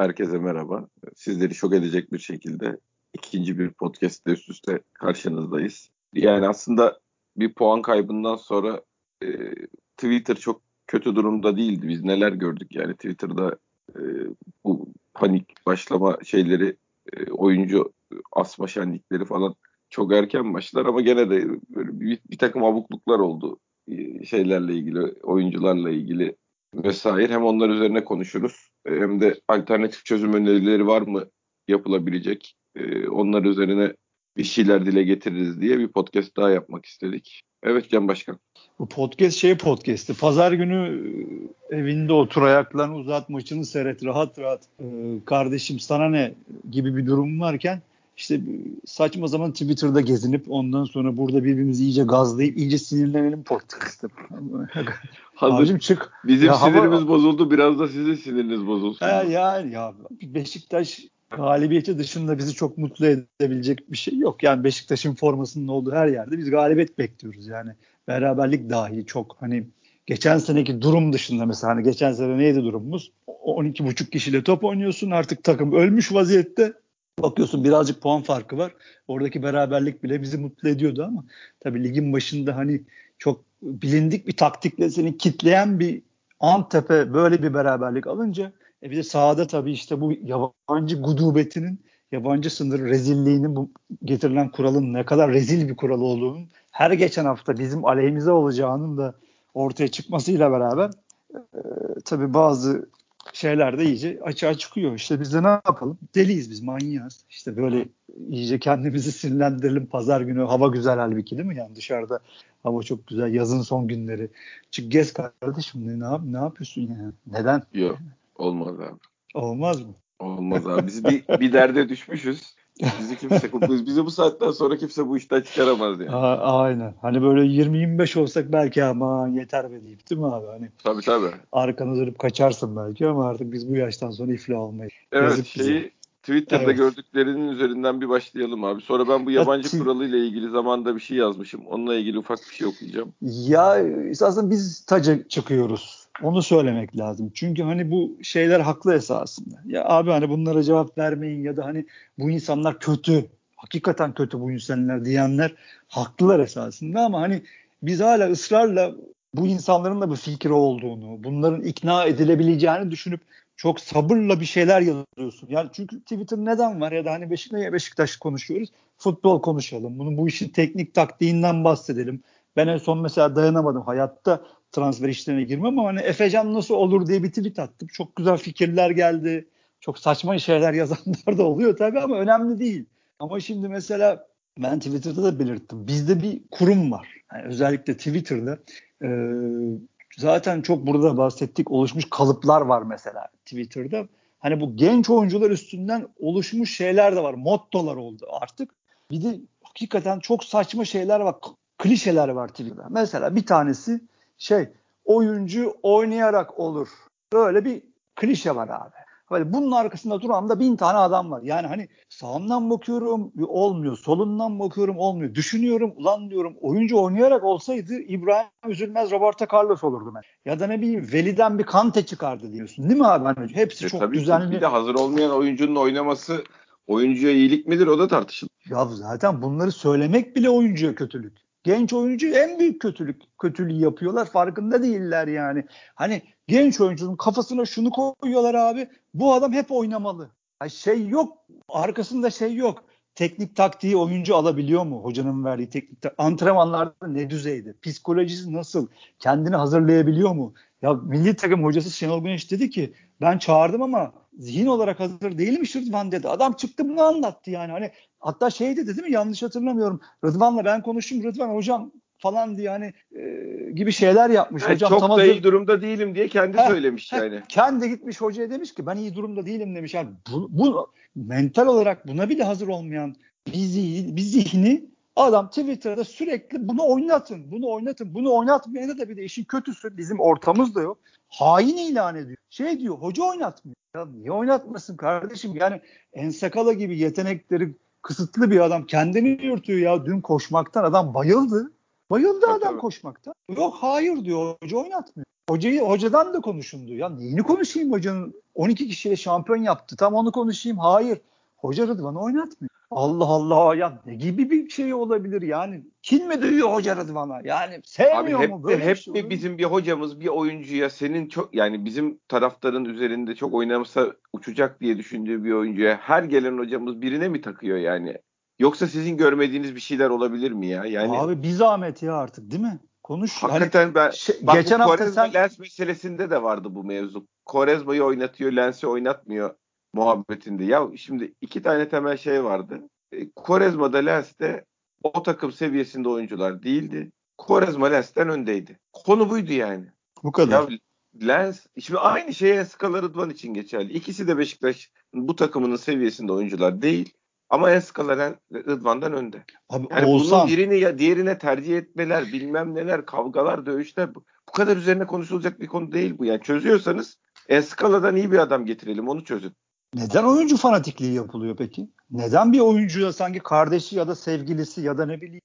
Herkese merhaba. Sizleri şok edecek bir şekilde ikinci bir podcast'te üst üste karşınızdayız. Yani aslında bir puan kaybından sonra e, Twitter çok kötü durumda değildi. Biz neler gördük yani Twitter'da e, bu panik başlama şeyleri, e, oyuncu asma şenlikleri falan çok erken başlar ama gene de böyle bir, bir takım abukluklar oldu e, şeylerle ilgili, oyuncularla ilgili vesaire. Hem onlar üzerine konuşuruz hem de alternatif çözüm önerileri var mı yapılabilecek? E, onlar üzerine bir şeyler dile getiririz diye bir podcast daha yapmak istedik. Evet Can Başkan. Bu podcast şey podcast'i. Pazar günü e, evinde otur ayaklarını uzat maçını seyret rahat rahat. Ee, kardeşim sana ne gibi bir durum varken işte saçma zaman Twitter'da gezinip ondan sonra burada birbirimizi iyice gazlayıp iyice sinirlenelim podcast'ı. Hazır. Abicim çık. Bizim ya sinirimiz hava... bozuldu. Biraz da sizin siniriniz bozulsun. He, yani ya Beşiktaş galibiyeti dışında bizi çok mutlu edebilecek bir şey yok. Yani Beşiktaş'ın formasının olduğu her yerde biz galibiyet bekliyoruz yani. Beraberlik dahi çok hani geçen seneki durum dışında mesela hani geçen sene neydi durumumuz? 12,5 kişiyle top oynuyorsun artık takım ölmüş vaziyette. Bakıyorsun birazcık puan farkı var. Oradaki beraberlik bile bizi mutlu ediyordu ama tabii ligin başında hani çok bilindik bir taktikle seni kitleyen bir Antep'e böyle bir beraberlik alınca e bir de sahada tabii işte bu yabancı gudubetinin, yabancı sınır rezilliğinin bu getirilen kuralın ne kadar rezil bir kural olduğunun her geçen hafta bizim aleyhimize olacağının da ortaya çıkmasıyla beraber e, tabii bazı şeyler de iyice açığa çıkıyor. İşte biz de ne yapalım? Deliyiz biz, manyağız. İşte böyle iyice kendimizi sinirlendirelim. Pazar günü hava güzel halbuki değil mi? Yani dışarıda hava çok güzel. Yazın son günleri. Çık gez kardeşim. Ne, yap, ne yapıyorsun yani? Neden? Yok. Olmaz abi. Olmaz mı? Olmaz abi. Biz bir, bir derde düşmüşüz. Bizi kimse bizi bu saatten sonra kimse bu işten çıkaramaz yani. A- aynen. Hani böyle 20-25 olsak belki ama yeter be deyip değil mi abi? Hani tabii tabii. Arkanı dönüp kaçarsın belki ama artık biz bu yaştan sonra iflah olmayız. Evet Yazık şeyi bize. Twitter'da evet. gördüklerinin üzerinden bir başlayalım abi. Sonra ben bu yabancı ya, kuralı ile ilgili zamanda bir şey yazmışım. Onunla ilgili ufak bir şey okuyacağım. Ya esasında biz taca çıkıyoruz onu söylemek lazım. Çünkü hani bu şeyler haklı esasında. Ya abi hani bunlara cevap vermeyin ya da hani bu insanlar kötü. Hakikaten kötü bu insanlar diyenler haklılar esasında ama hani biz hala ısrarla bu insanların da bir fikri olduğunu, bunların ikna edilebileceğini düşünüp çok sabırla bir şeyler yazıyorsun. Yani çünkü Twitter neden var ya da hani Beşiktaş, Beşiktaş konuşuyoruz. Futbol konuşalım. Bunun bu işin teknik taktiğinden bahsedelim. Ben en son mesela dayanamadım. Hayatta transfer işlerine girmem ama hani Efecan nasıl olur diye bir tweet attım. Çok güzel fikirler geldi. Çok saçma şeyler yazanlar da oluyor tabii ama önemli değil. Ama şimdi mesela ben Twitter'da da belirttim. Bizde bir kurum var. Yani özellikle Twitter'da e, zaten çok burada bahsettik oluşmuş kalıplar var mesela Twitter'da. Hani bu genç oyuncular üstünden oluşmuş şeyler de var. Mottolar oldu artık. Bir de hakikaten çok saçma şeyler var. Klişeler var Twitter'da. Mesela bir tanesi şey oyuncu oynayarak olur. Böyle bir klişe var abi. Böyle bunun arkasında duran da bin tane adam var. Yani hani sağımdan bakıyorum olmuyor. Solundan bakıyorum olmuyor. Düşünüyorum ulan diyorum oyuncu oynayarak olsaydı İbrahim Üzülmez Roberto Carlos olurdu ben. Ya da ne bileyim Veli'den bir Kante çıkardı diyorsun. Değil mi abi? Hani hepsi e, çok tabii düzenli. Bir de hazır olmayan oyuncunun oynaması oyuncuya iyilik midir o da tartışılır. Ya zaten bunları söylemek bile oyuncuya kötülük. Genç oyuncu en büyük kötülük kötülüğü yapıyorlar. Farkında değiller yani. Hani genç oyuncunun kafasına şunu koyuyorlar abi. Bu adam hep oynamalı. Yani şey yok. Arkasında şey yok. Teknik taktiği oyuncu alabiliyor mu? Hocanın verdiği teknik antrenmanlarda ne düzeyde? Psikolojisi nasıl? Kendini hazırlayabiliyor mu? Ya milli takım hocası Şenol Güneş dedi ki ben çağırdım ama zihin olarak hazır değilmiş Rıdvan dedi. Adam çıktı bunu anlattı yani. Hani hatta şey dedi değil mi? Yanlış hatırlamıyorum. Rıdvan'la ben konuştum. Rıdvan hocam falan diye hani e, gibi şeyler yapmış. Yani hocam çok tam da hazır... iyi durumda değilim diye kendi heh, söylemiş heh, yani. Kendi gitmiş hocaya demiş ki ben iyi durumda değilim demiş. Yani bu, bu mental olarak buna bile hazır olmayan bir, zihni, bir zihni Adam Twitter'da sürekli bunu oynatın, bunu oynatın, bunu oynatmayana da bir de işin kötüsü bizim ortamız da yok. Hain ilan ediyor. Şey diyor, hoca oynatmıyor. Ya niye oynatmasın kardeşim? Yani Ensakala gibi yetenekleri kısıtlı bir adam kendini yürütüyor ya. Dün koşmaktan adam bayıldı. Bayıldı tabii, adam tabii. koşmakta. Yok hayır diyor hoca oynatmıyor. Hocayı hocadan da konuşun diyor. Ya neyini konuşayım hocanın 12 kişiyle şampiyon yaptı. Tam onu konuşayım. Hayır. Hoca Rıdvan'ı oynatmıyor. Allah Allah ya ne gibi bir şey olabilir yani? Kim mi duyuyor Hoca Rıdvan'a? Yani sevmiyor Abi hep mu? Böyle hep şey bir bizim bir hocamız bir oyuncuya senin çok yani bizim taraftarın üzerinde çok oynamasa uçacak diye düşündüğü bir oyuncuya her gelen hocamız birine mi takıyor yani? Yoksa sizin görmediğiniz bir şeyler olabilir mi ya? Yani Abi bir zahmet ya artık değil mi? Konuş. Hakikaten hani, ben şey, bak geçen bu hafta sen Lens meselesinde de vardı bu mevzu. Korezma'yı oynatıyor, Lens'i oynatmıyor muhabbetinde. Ya şimdi iki tane temel şey vardı. E, Korezma da Lens de o takım seviyesinde oyuncular değildi. Korezma Lens'ten öndeydi. Konu buydu yani. Bu kadar. Ya Lens, şimdi aynı şey Skala Rıdvan için geçerli. İkisi de Beşiktaş bu takımının seviyesinde oyuncular değil. Ama Eskala Rıdvan'dan önde. Abi yani Oğuzhan... bunun birini ya diğerine tercih etmeler, bilmem neler, kavgalar, dövüşler bu, bu kadar üzerine konuşulacak bir konu değil bu. Yani çözüyorsanız Eskala'dan iyi bir adam getirelim, onu çözün. Neden oyuncu fanatikliği yapılıyor peki? Neden bir oyuncuya sanki kardeşi ya da sevgilisi ya da ne bileyim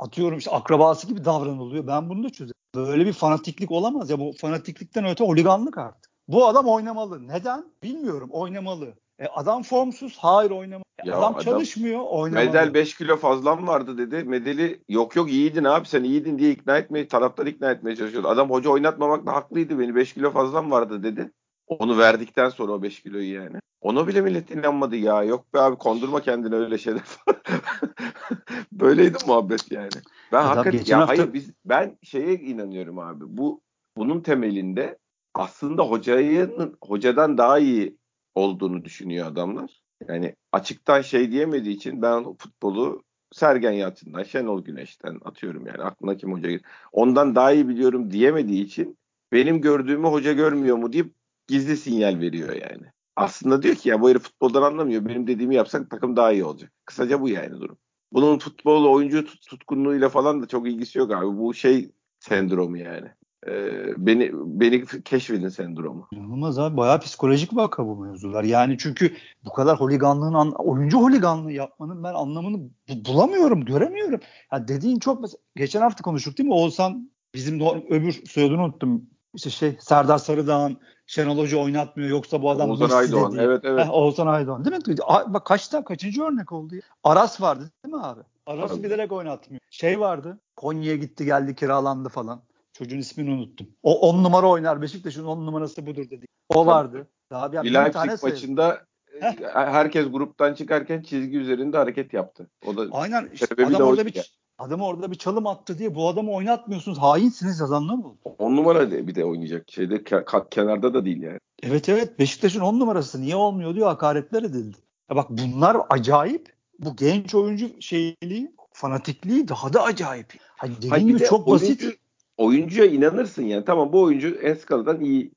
atıyorum işte akrabası gibi davranılıyor? Ben bunu da çözüyorum. Böyle bir fanatiklik olamaz ya bu fanatiklikten öte holiganlık artık. Bu adam oynamalı. Neden? Bilmiyorum. Oynamalı. E adam formsuz. Hayır oynamalı. E ya adam, adam çalışmıyor. Oynamalı. Medel 5 kilo fazlam vardı dedi. Medeli yok yok iyiydin abi sen iyiydin diye ikna etmeye taraftarı ikna etmeye çalışıyordu. Adam hoca oynatmamakla haklıydı beni 5 kilo fazlam vardı dedi. Onu verdikten sonra o 5 kiloyu yani. Ona bile millet inanmadı ya. Yok be abi kondurma kendini öyle şeyler Böyleydi muhabbet yani. Ben Adam hakikaten ya hafta... hayır biz ben şeye inanıyorum abi. Bu bunun temelinde aslında hocayın hocadan daha iyi olduğunu düşünüyor adamlar. Yani açıktan şey diyemediği için ben futbolu Sergen Yalçın'dan, Şenol Güneş'ten atıyorum yani aklına kim hoca ondan daha iyi biliyorum diyemediği için benim gördüğümü hoca görmüyor mu deyip gizli sinyal veriyor yani. Aslında diyor ki ya bu herif futboldan anlamıyor. Benim dediğimi yapsak takım daha iyi olacak. Kısaca bu yani durum. Bunun futbol oyuncu tut, tutkunluğuyla falan da çok ilgisi yok abi. Bu şey sendromu yani. Ee, beni beni keşfedin sendromu. İnanılmaz abi. Bayağı psikolojik vaka bu mevzular. Yani çünkü bu kadar holiganlığın oyuncu holiganlığı yapmanın ben anlamını bulamıyorum, göremiyorum. Ya dediğin çok mesela geçen hafta konuştuk değil mi? Oğuzhan bizim öbür soyadını unuttum işte şey Serdar Sarıdağ'ın Şenol Hoca oynatmıyor yoksa bu adam Oğuzhan Aydoğan. Diye. Evet evet. Heh, Oğuzhan Aydoğan değil mi? Bak kaçta kaçıncı örnek oldu ya? Aras vardı değil mi abi? Aras'ı bilerek oynatmıyor. Şey vardı. Konya'ya gitti geldi kiralandı falan. Çocuğun ismini unuttum. O on numara oynar. Beşiktaş'ın on numarası budur dedi. O vardı. Daha bir, bir Leipzig maçında Heh. herkes gruptan çıkarken çizgi üzerinde hareket yaptı. O da Aynen. Işte adam orada bir Adamı orada bir çalım attı diye bu adamı oynatmıyorsunuz. Hainsiniz yazanlar mı? On numara bir de oynayacak. Şeyde ke- kenarda da değil yani. Evet evet. Beşiktaş'ın on numarası niye olmuyor diyor hakaretler edildi. Ya bak bunlar acayip. Bu genç oyuncu şeyliği, fanatikliği daha da acayip. Hani dediğim Hayır, gibi çok basit. Oyuncu, oyuncuya inanırsın yani. Tamam bu oyuncu Enskala'dan iyi.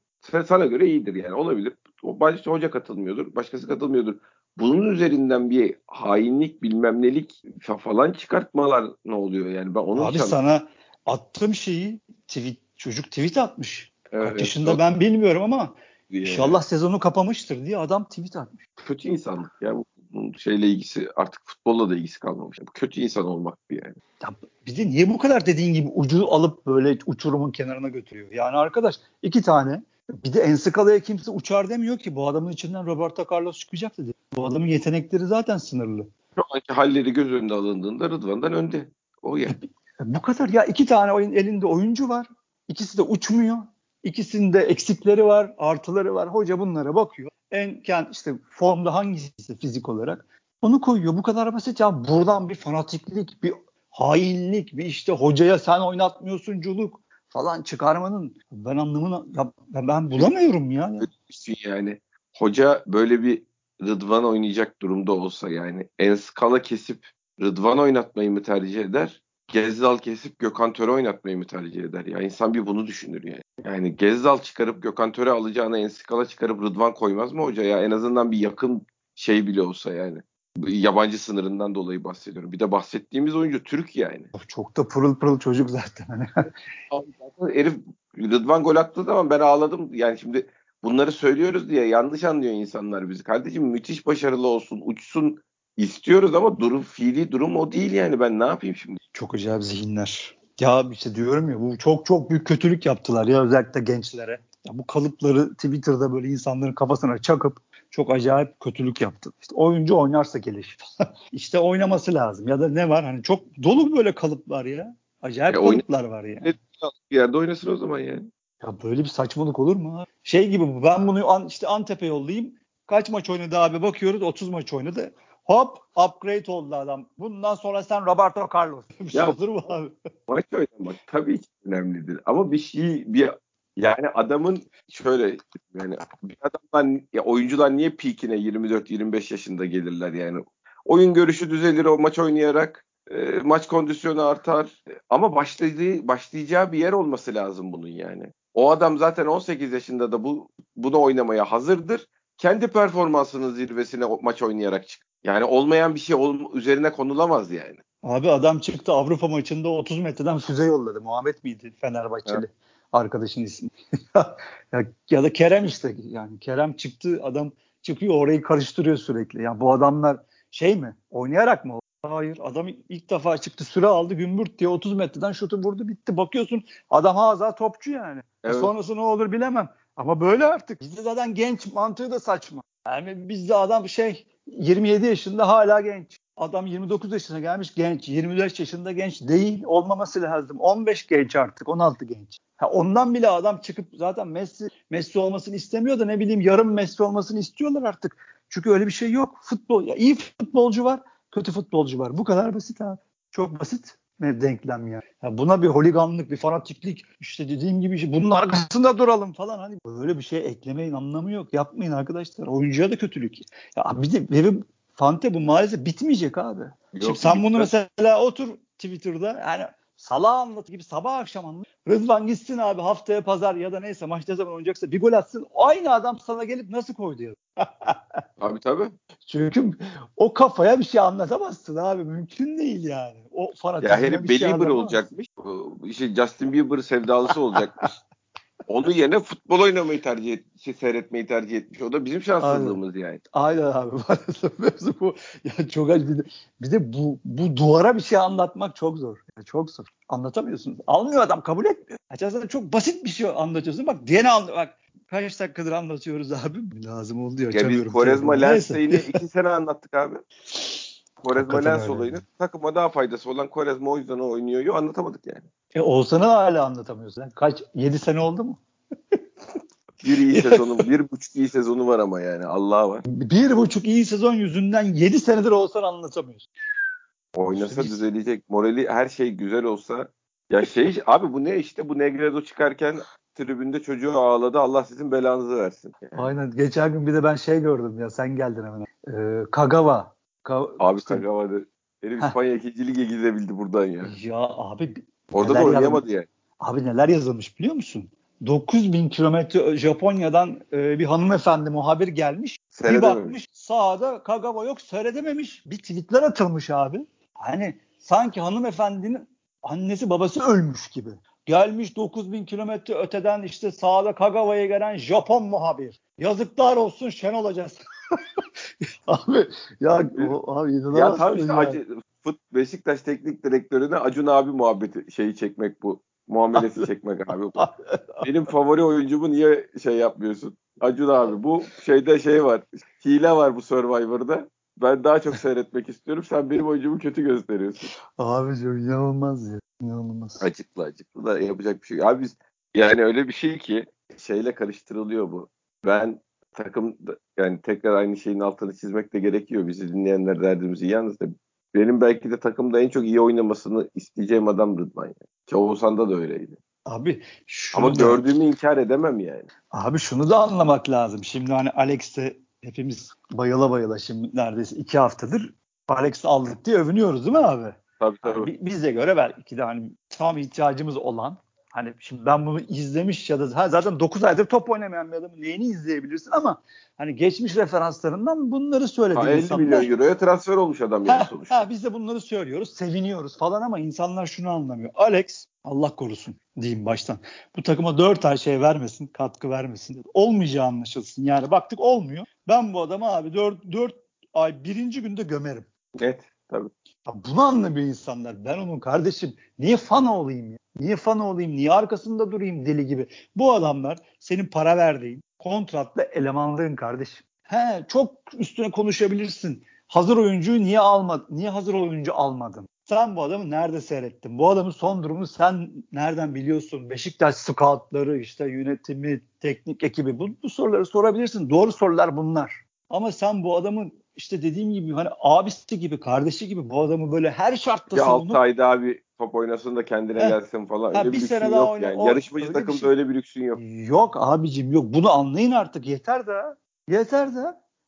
Sana göre iyidir yani. Olabilir. O başta hoca katılmıyordur. Başkası katılmıyordur bunun üzerinden bir hainlik bilmem nelik falan çıkartmalar ne oluyor yani ben onu Abi sana attığım şeyi tweet çocuk tweet atmış. Evet, Kaç yaşında çok... ben bilmiyorum ama diye. inşallah sezonu kapamıştır diye adam tweet atmış. Kötü insanlık ya bu bunun şeyle ilgisi artık futbolla da ilgisi kalmamış. Bu kötü insan olmak bir yani. Ya bir de niye bu kadar dediğin gibi ucu alıp böyle uçurumun kenarına götürüyor? Yani arkadaş iki tane bir de Ensikala'ya kimse uçar demiyor ki bu adamın içinden Roberto Carlos çıkacak dedi. Bu adamın yetenekleri zaten sınırlı. Şu anki halleri göz önünde alındığında Rıdvan'dan önde. O yani. E, bu kadar ya iki tane oyun elinde oyuncu var. İkisi de uçmuyor. İkisinde eksikleri var, artıları var. Hoca bunlara bakıyor. En kendi işte formda hangisi fizik olarak onu koyuyor. Bu kadar basit ya. Buradan bir fanatiklik, bir hainlik, bir işte hocaya sen oynatmıyorsunculuk falan çıkarmanın ben anlamını ya, ben bulamıyorum ya. Yani hoca böyle bir Rıdvan oynayacak durumda olsa yani en skala kesip Rıdvan oynatmayı mı tercih eder? Gezdal kesip Gökhan Töre oynatmayı mı tercih eder? Ya insan bir bunu düşünür yani. Yani Gezdal çıkarıp Gökhan Töre alacağına en skala çıkarıp Rıdvan koymaz mı hoca ya? En azından bir yakın şey bile olsa yani yabancı sınırından dolayı bahsediyorum. Bir de bahsettiğimiz oyuncu Türk yani. Çok da pırıl pırıl çocuk zaten. Herif Rıdvan gol attığı zaman ben ağladım. Yani şimdi bunları söylüyoruz diye yanlış anlıyor insanlar bizi. Kardeşim müthiş başarılı olsun, uçsun istiyoruz ama durum fiili durum o değil yani. Ben ne yapayım şimdi? Çok acayip zihinler. Ya işte diyorum ya bu çok çok büyük kötülük yaptılar ya özellikle gençlere. Ya bu kalıpları Twitter'da böyle insanların kafasına çakıp çok acayip kötülük yaptı. İşte oyuncu oynarsa gelişir. İşte oynaması lazım. Ya da ne var hani çok dolu böyle kalıplar ya. Acayip ya kalıplar var ya. Yani. Bir yerde oynasın o zaman yani. Ya böyle bir saçmalık olur mu? Şey gibi bu. Ben bunu an, işte Antep'e yollayayım. Kaç maç oynadı abi bakıyoruz 30 maç oynadı. Hop upgrade oldu adam. Bundan sonra sen Roberto Carlos. Bir şey ya, olur mu abi? Maç oynamak tabii ki önemlidir. Ama bir şey bir yani adamın şöyle yani bir adamdan ya oyuncular niye peakine 24-25 yaşında gelirler yani. Oyun görüşü düzelir o maç oynayarak e, maç kondisyonu artar. Ama başladığı başlayacağı bir yer olması lazım bunun yani. O adam zaten 18 yaşında da bu bunu oynamaya hazırdır. Kendi performansının zirvesine maç oynayarak çık. Yani olmayan bir şey ol, üzerine konulamaz yani. Abi adam çıktı Avrupa maçında 30 metreden füze yolladı. Muhammed miydi Fenerbahçeli? Evet. Arkadaşın ismi. ya, ya da Kerem işte yani Kerem çıktı adam çıkıyor orayı karıştırıyor sürekli. Yani bu adamlar şey mi? Oynayarak mı? Hayır. Adam ilk defa çıktı süre aldı gümbürt diye 30 metreden şutu vurdu bitti. Bakıyorsun adam haza topçu yani. Evet. Sonrası ne olur bilemem. Ama böyle artık. Bizde zaten genç mantığı da saçma. Yani bizde adam şey 27 yaşında hala genç. Adam 29 yaşına gelmiş genç. 25 yaşında genç değil. Olmaması lazım. 15 genç artık. 16 genç. Ha ondan bile adam çıkıp zaten Messi Messi olmasını istemiyor da ne bileyim yarım Messi olmasını istiyorlar artık. Çünkü öyle bir şey yok. Futbol ya iyi futbolcu var, kötü futbolcu var. Bu kadar basit abi. Çok basit bir denklem yani. Ya buna bir holiganlık, bir fanatiklik işte dediğim gibi işte bunun arkasında duralım falan hani böyle bir şey eklemeyin anlamı yok. Yapmayın arkadaşlar. Oyuncuya da kötülük. Ya bir de benim Fante bu maalesef bitmeyecek abi. Yok, Şimdi sen bunu mesela otur Twitter'da yani Salah anlatı gibi sabah akşam anlat. Rıdvan gitsin abi haftaya pazar ya da neyse maçta zaman oynayacaksa bir gol atsın. Aynı adam sana gelip nasıl koydu ya? abi tabii. Çünkü o kafaya bir şey anlatamazsın abi. Mümkün değil yani. O fanatizme ya herif bir şey olacakmış. İşte Justin Bieber sevdalısı olacakmış. Onun yerine futbol oynamayı tercih etmiş, şey, seyretmeyi tercih etmiş. O da bizim şanssızlığımız Aynen. yani. Aynen abi. bu ya çok acı bir de, bir de bu bu duvara bir şey anlatmak çok zor. Ya çok zor. Anlatamıyorsun. Almıyor adam, kabul etmiyor. Açıkçası çok basit bir şey anlatıyorsun. Bak diğene anla bak kaç dakikadır anlatıyoruz abi. Lazım oldu ya. Ya biz Korezma Lens'ini iki sene anlattık abi. Korezma Lens olayını takıma daha faydası olan Korezma o yüzden oynuyor. Anlatamadık yani. E Oğuzhan'ı hala anlatamıyorsun. Kaç? 7 sene oldu mu? bir iyi sezonu, bir buçuk iyi sezonu var ama yani Allah var. Bir buçuk iyi sezon yüzünden 7 senedir Oğuzhan anlatamıyorsun. Oynasa düzelecek. Morali her şey güzel olsa. Ya şey abi bu ne işte bu Negredo çıkarken tribünde çocuğu ağladı. Allah sizin belanızı versin. Yani. Aynen. Geçen gün bir de ben şey gördüm ya sen geldin hemen. Ee, Kagawa. Ka- abi Kagawa'da herif İspanya 2. Lige gidebildi buradan ya. Ya abi Orada da oynayamadı yani. Abi neler yazılmış biliyor musun? 9000 kilometre Japonya'dan e, bir hanımefendi muhabir gelmiş. Bir bakmış sahada Kagawa yok seyredememiş. Bir tweetler atılmış abi. Hani sanki hanımefendinin annesi babası ölmüş gibi. Gelmiş 9000 kilometre öteden işte sahada Kagawa'ya gelen Japon muhabir. Yazıklar olsun Şenol Hocası. abi ya o, abi ya tam işte acı, fut Beşiktaş teknik direktörüne Acun abi muhabbeti şeyi çekmek bu. Muamelesi çekmek abi. Benim favori oyuncumu niye şey yapmıyorsun? Acun abi bu şeyde şey var. Hile var bu Survivor'da. Ben daha çok seyretmek istiyorum. Sen benim oyuncumu kötü gösteriyorsun. Abicim inanılmaz ya. İnanılmaz. Acıklı acıklı da yapacak bir şey. Abi biz yani öyle bir şey ki şeyle karıştırılıyor bu. Ben takım yani tekrar aynı şeyin altını çizmek de gerekiyor. Bizi dinleyenler derdimizi yalnız da benim belki de takımda en çok iyi oynamasını isteyeceğim adam Rıdvan. Yani. Çoğusanda da öyleydi. Abi Ama da, gördüğümü inkar edemem yani. Abi şunu da anlamak lazım. Şimdi hani Alex'e hepimiz bayıla bayıla şimdi neredeyse iki haftadır Alex'i aldık diye övünüyoruz değil mi abi? Tabii tabii. Yani bize göre belki de hani tam ihtiyacımız olan Hani şimdi ben bunu izlemiş ya da zaten 9 aydır top oynamayan bir adamın neyini izleyebilirsin ama hani geçmiş referanslarından bunları söyledi ha, 50 insanlar. milyon euroya transfer olmuş adam yani sonuçta. Ha, biz de bunları söylüyoruz, seviniyoruz falan ama insanlar şunu anlamıyor. Alex Allah korusun diyeyim baştan. Bu takıma 4 ay şey vermesin, katkı vermesin. Olmayacağı anlaşılsın. Yani baktık olmuyor. Ben bu adamı abi 4, 4 ay birinci günde gömerim. Net. Tabii. Ya bunu anlamıyor insanlar. Ben onun kardeşim niye fan olayım ya? Niye fan olayım? Niye arkasında durayım deli gibi? Bu adamlar senin para verdiğin kontratlı elemanlığın kardeşim. He çok üstüne konuşabilirsin. Hazır oyuncuyu niye almadın? Niye hazır oyuncu almadın? Sen bu adamı nerede seyrettin? Bu adamın son durumu sen nereden biliyorsun? Beşiktaş scoutları, işte yönetimi, teknik ekibi bu, bu soruları sorabilirsin. Doğru sorular bunlar. Ama sen bu adamın işte dediğim gibi hani abisi gibi, kardeşi gibi bu adamı böyle her şartta ya savunup... 6 ayda abi top oynasın da kendine Heh. gelsin falan. Öyle bir bir sene daha yok oyna- yani. o- Yarışmacı öyle bir takımda şey- öyle bir lüksün yok. Yok abicim yok. Bunu anlayın artık. Yeter de. Yeter de.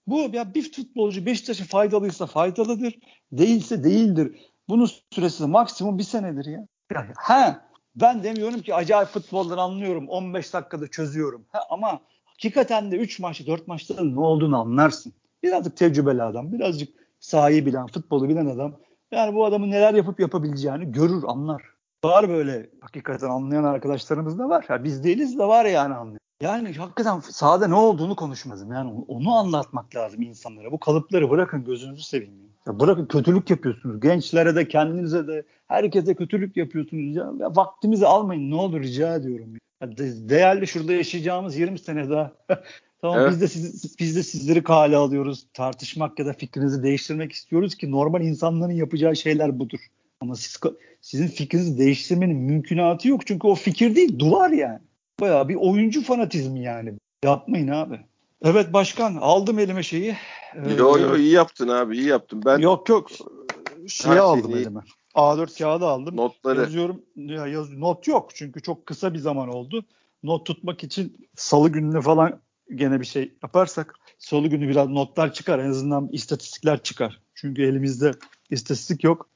Bu ya bir futbolcu Beşiktaş'a faydalıysa faydalıdır. Değilse değildir. Bunun süresi maksimum bir senedir ya. ya ha ben demiyorum ki acayip futboldan anlıyorum. 15 dakikada çözüyorum. Ha, ama hakikaten de 3 maçta 4 maçta ne olduğunu anlarsın. Birazcık tecrübeli adam. Birazcık sahayı bilen, futbolu bilen adam. Yani bu adamın neler yapıp yapabileceğini görür, anlar. Var böyle hakikaten anlayan arkadaşlarımız da var. Ya biz değiliz de var yani anlayan. Yani hakikaten sahada ne olduğunu konuşmazım. Yani onu anlatmak lazım insanlara. Bu kalıpları bırakın gözünüzü seveyim. Ya bırakın kötülük yapıyorsunuz. Gençlere de kendinize de herkese kötülük yapıyorsunuz. Ya, ya vaktimizi almayın ne olur rica ediyorum. Ya de- değerli şurada yaşayacağımız 20 sene daha. tamam Evet. biz de siz, biz de sizleri kale alıyoruz. Tartışmak ya da fikrinizi değiştirmek istiyoruz ki normal insanların yapacağı şeyler budur. Ama siz, sizin fikrinizi değiştirmenin mümkünatı yok. Çünkü o fikir değil, duvar yani. Bayağı bir oyuncu fanatizmi yani. Yapmayın abi. Evet başkan aldım elime şeyi. Ee, Yo yo iyi yaptın abi iyi yaptın. Ben Yok yok. Şeyi aldım şeyi- elime. A4 kağıdı aldım. notları Yazıyorum. Ya, yaz, not yok çünkü çok kısa bir zaman oldu. Not tutmak için salı gününe falan gene bir şey yaparsak salı günü biraz notlar çıkar. En azından istatistikler çıkar. Çünkü elimizde istatistik yok.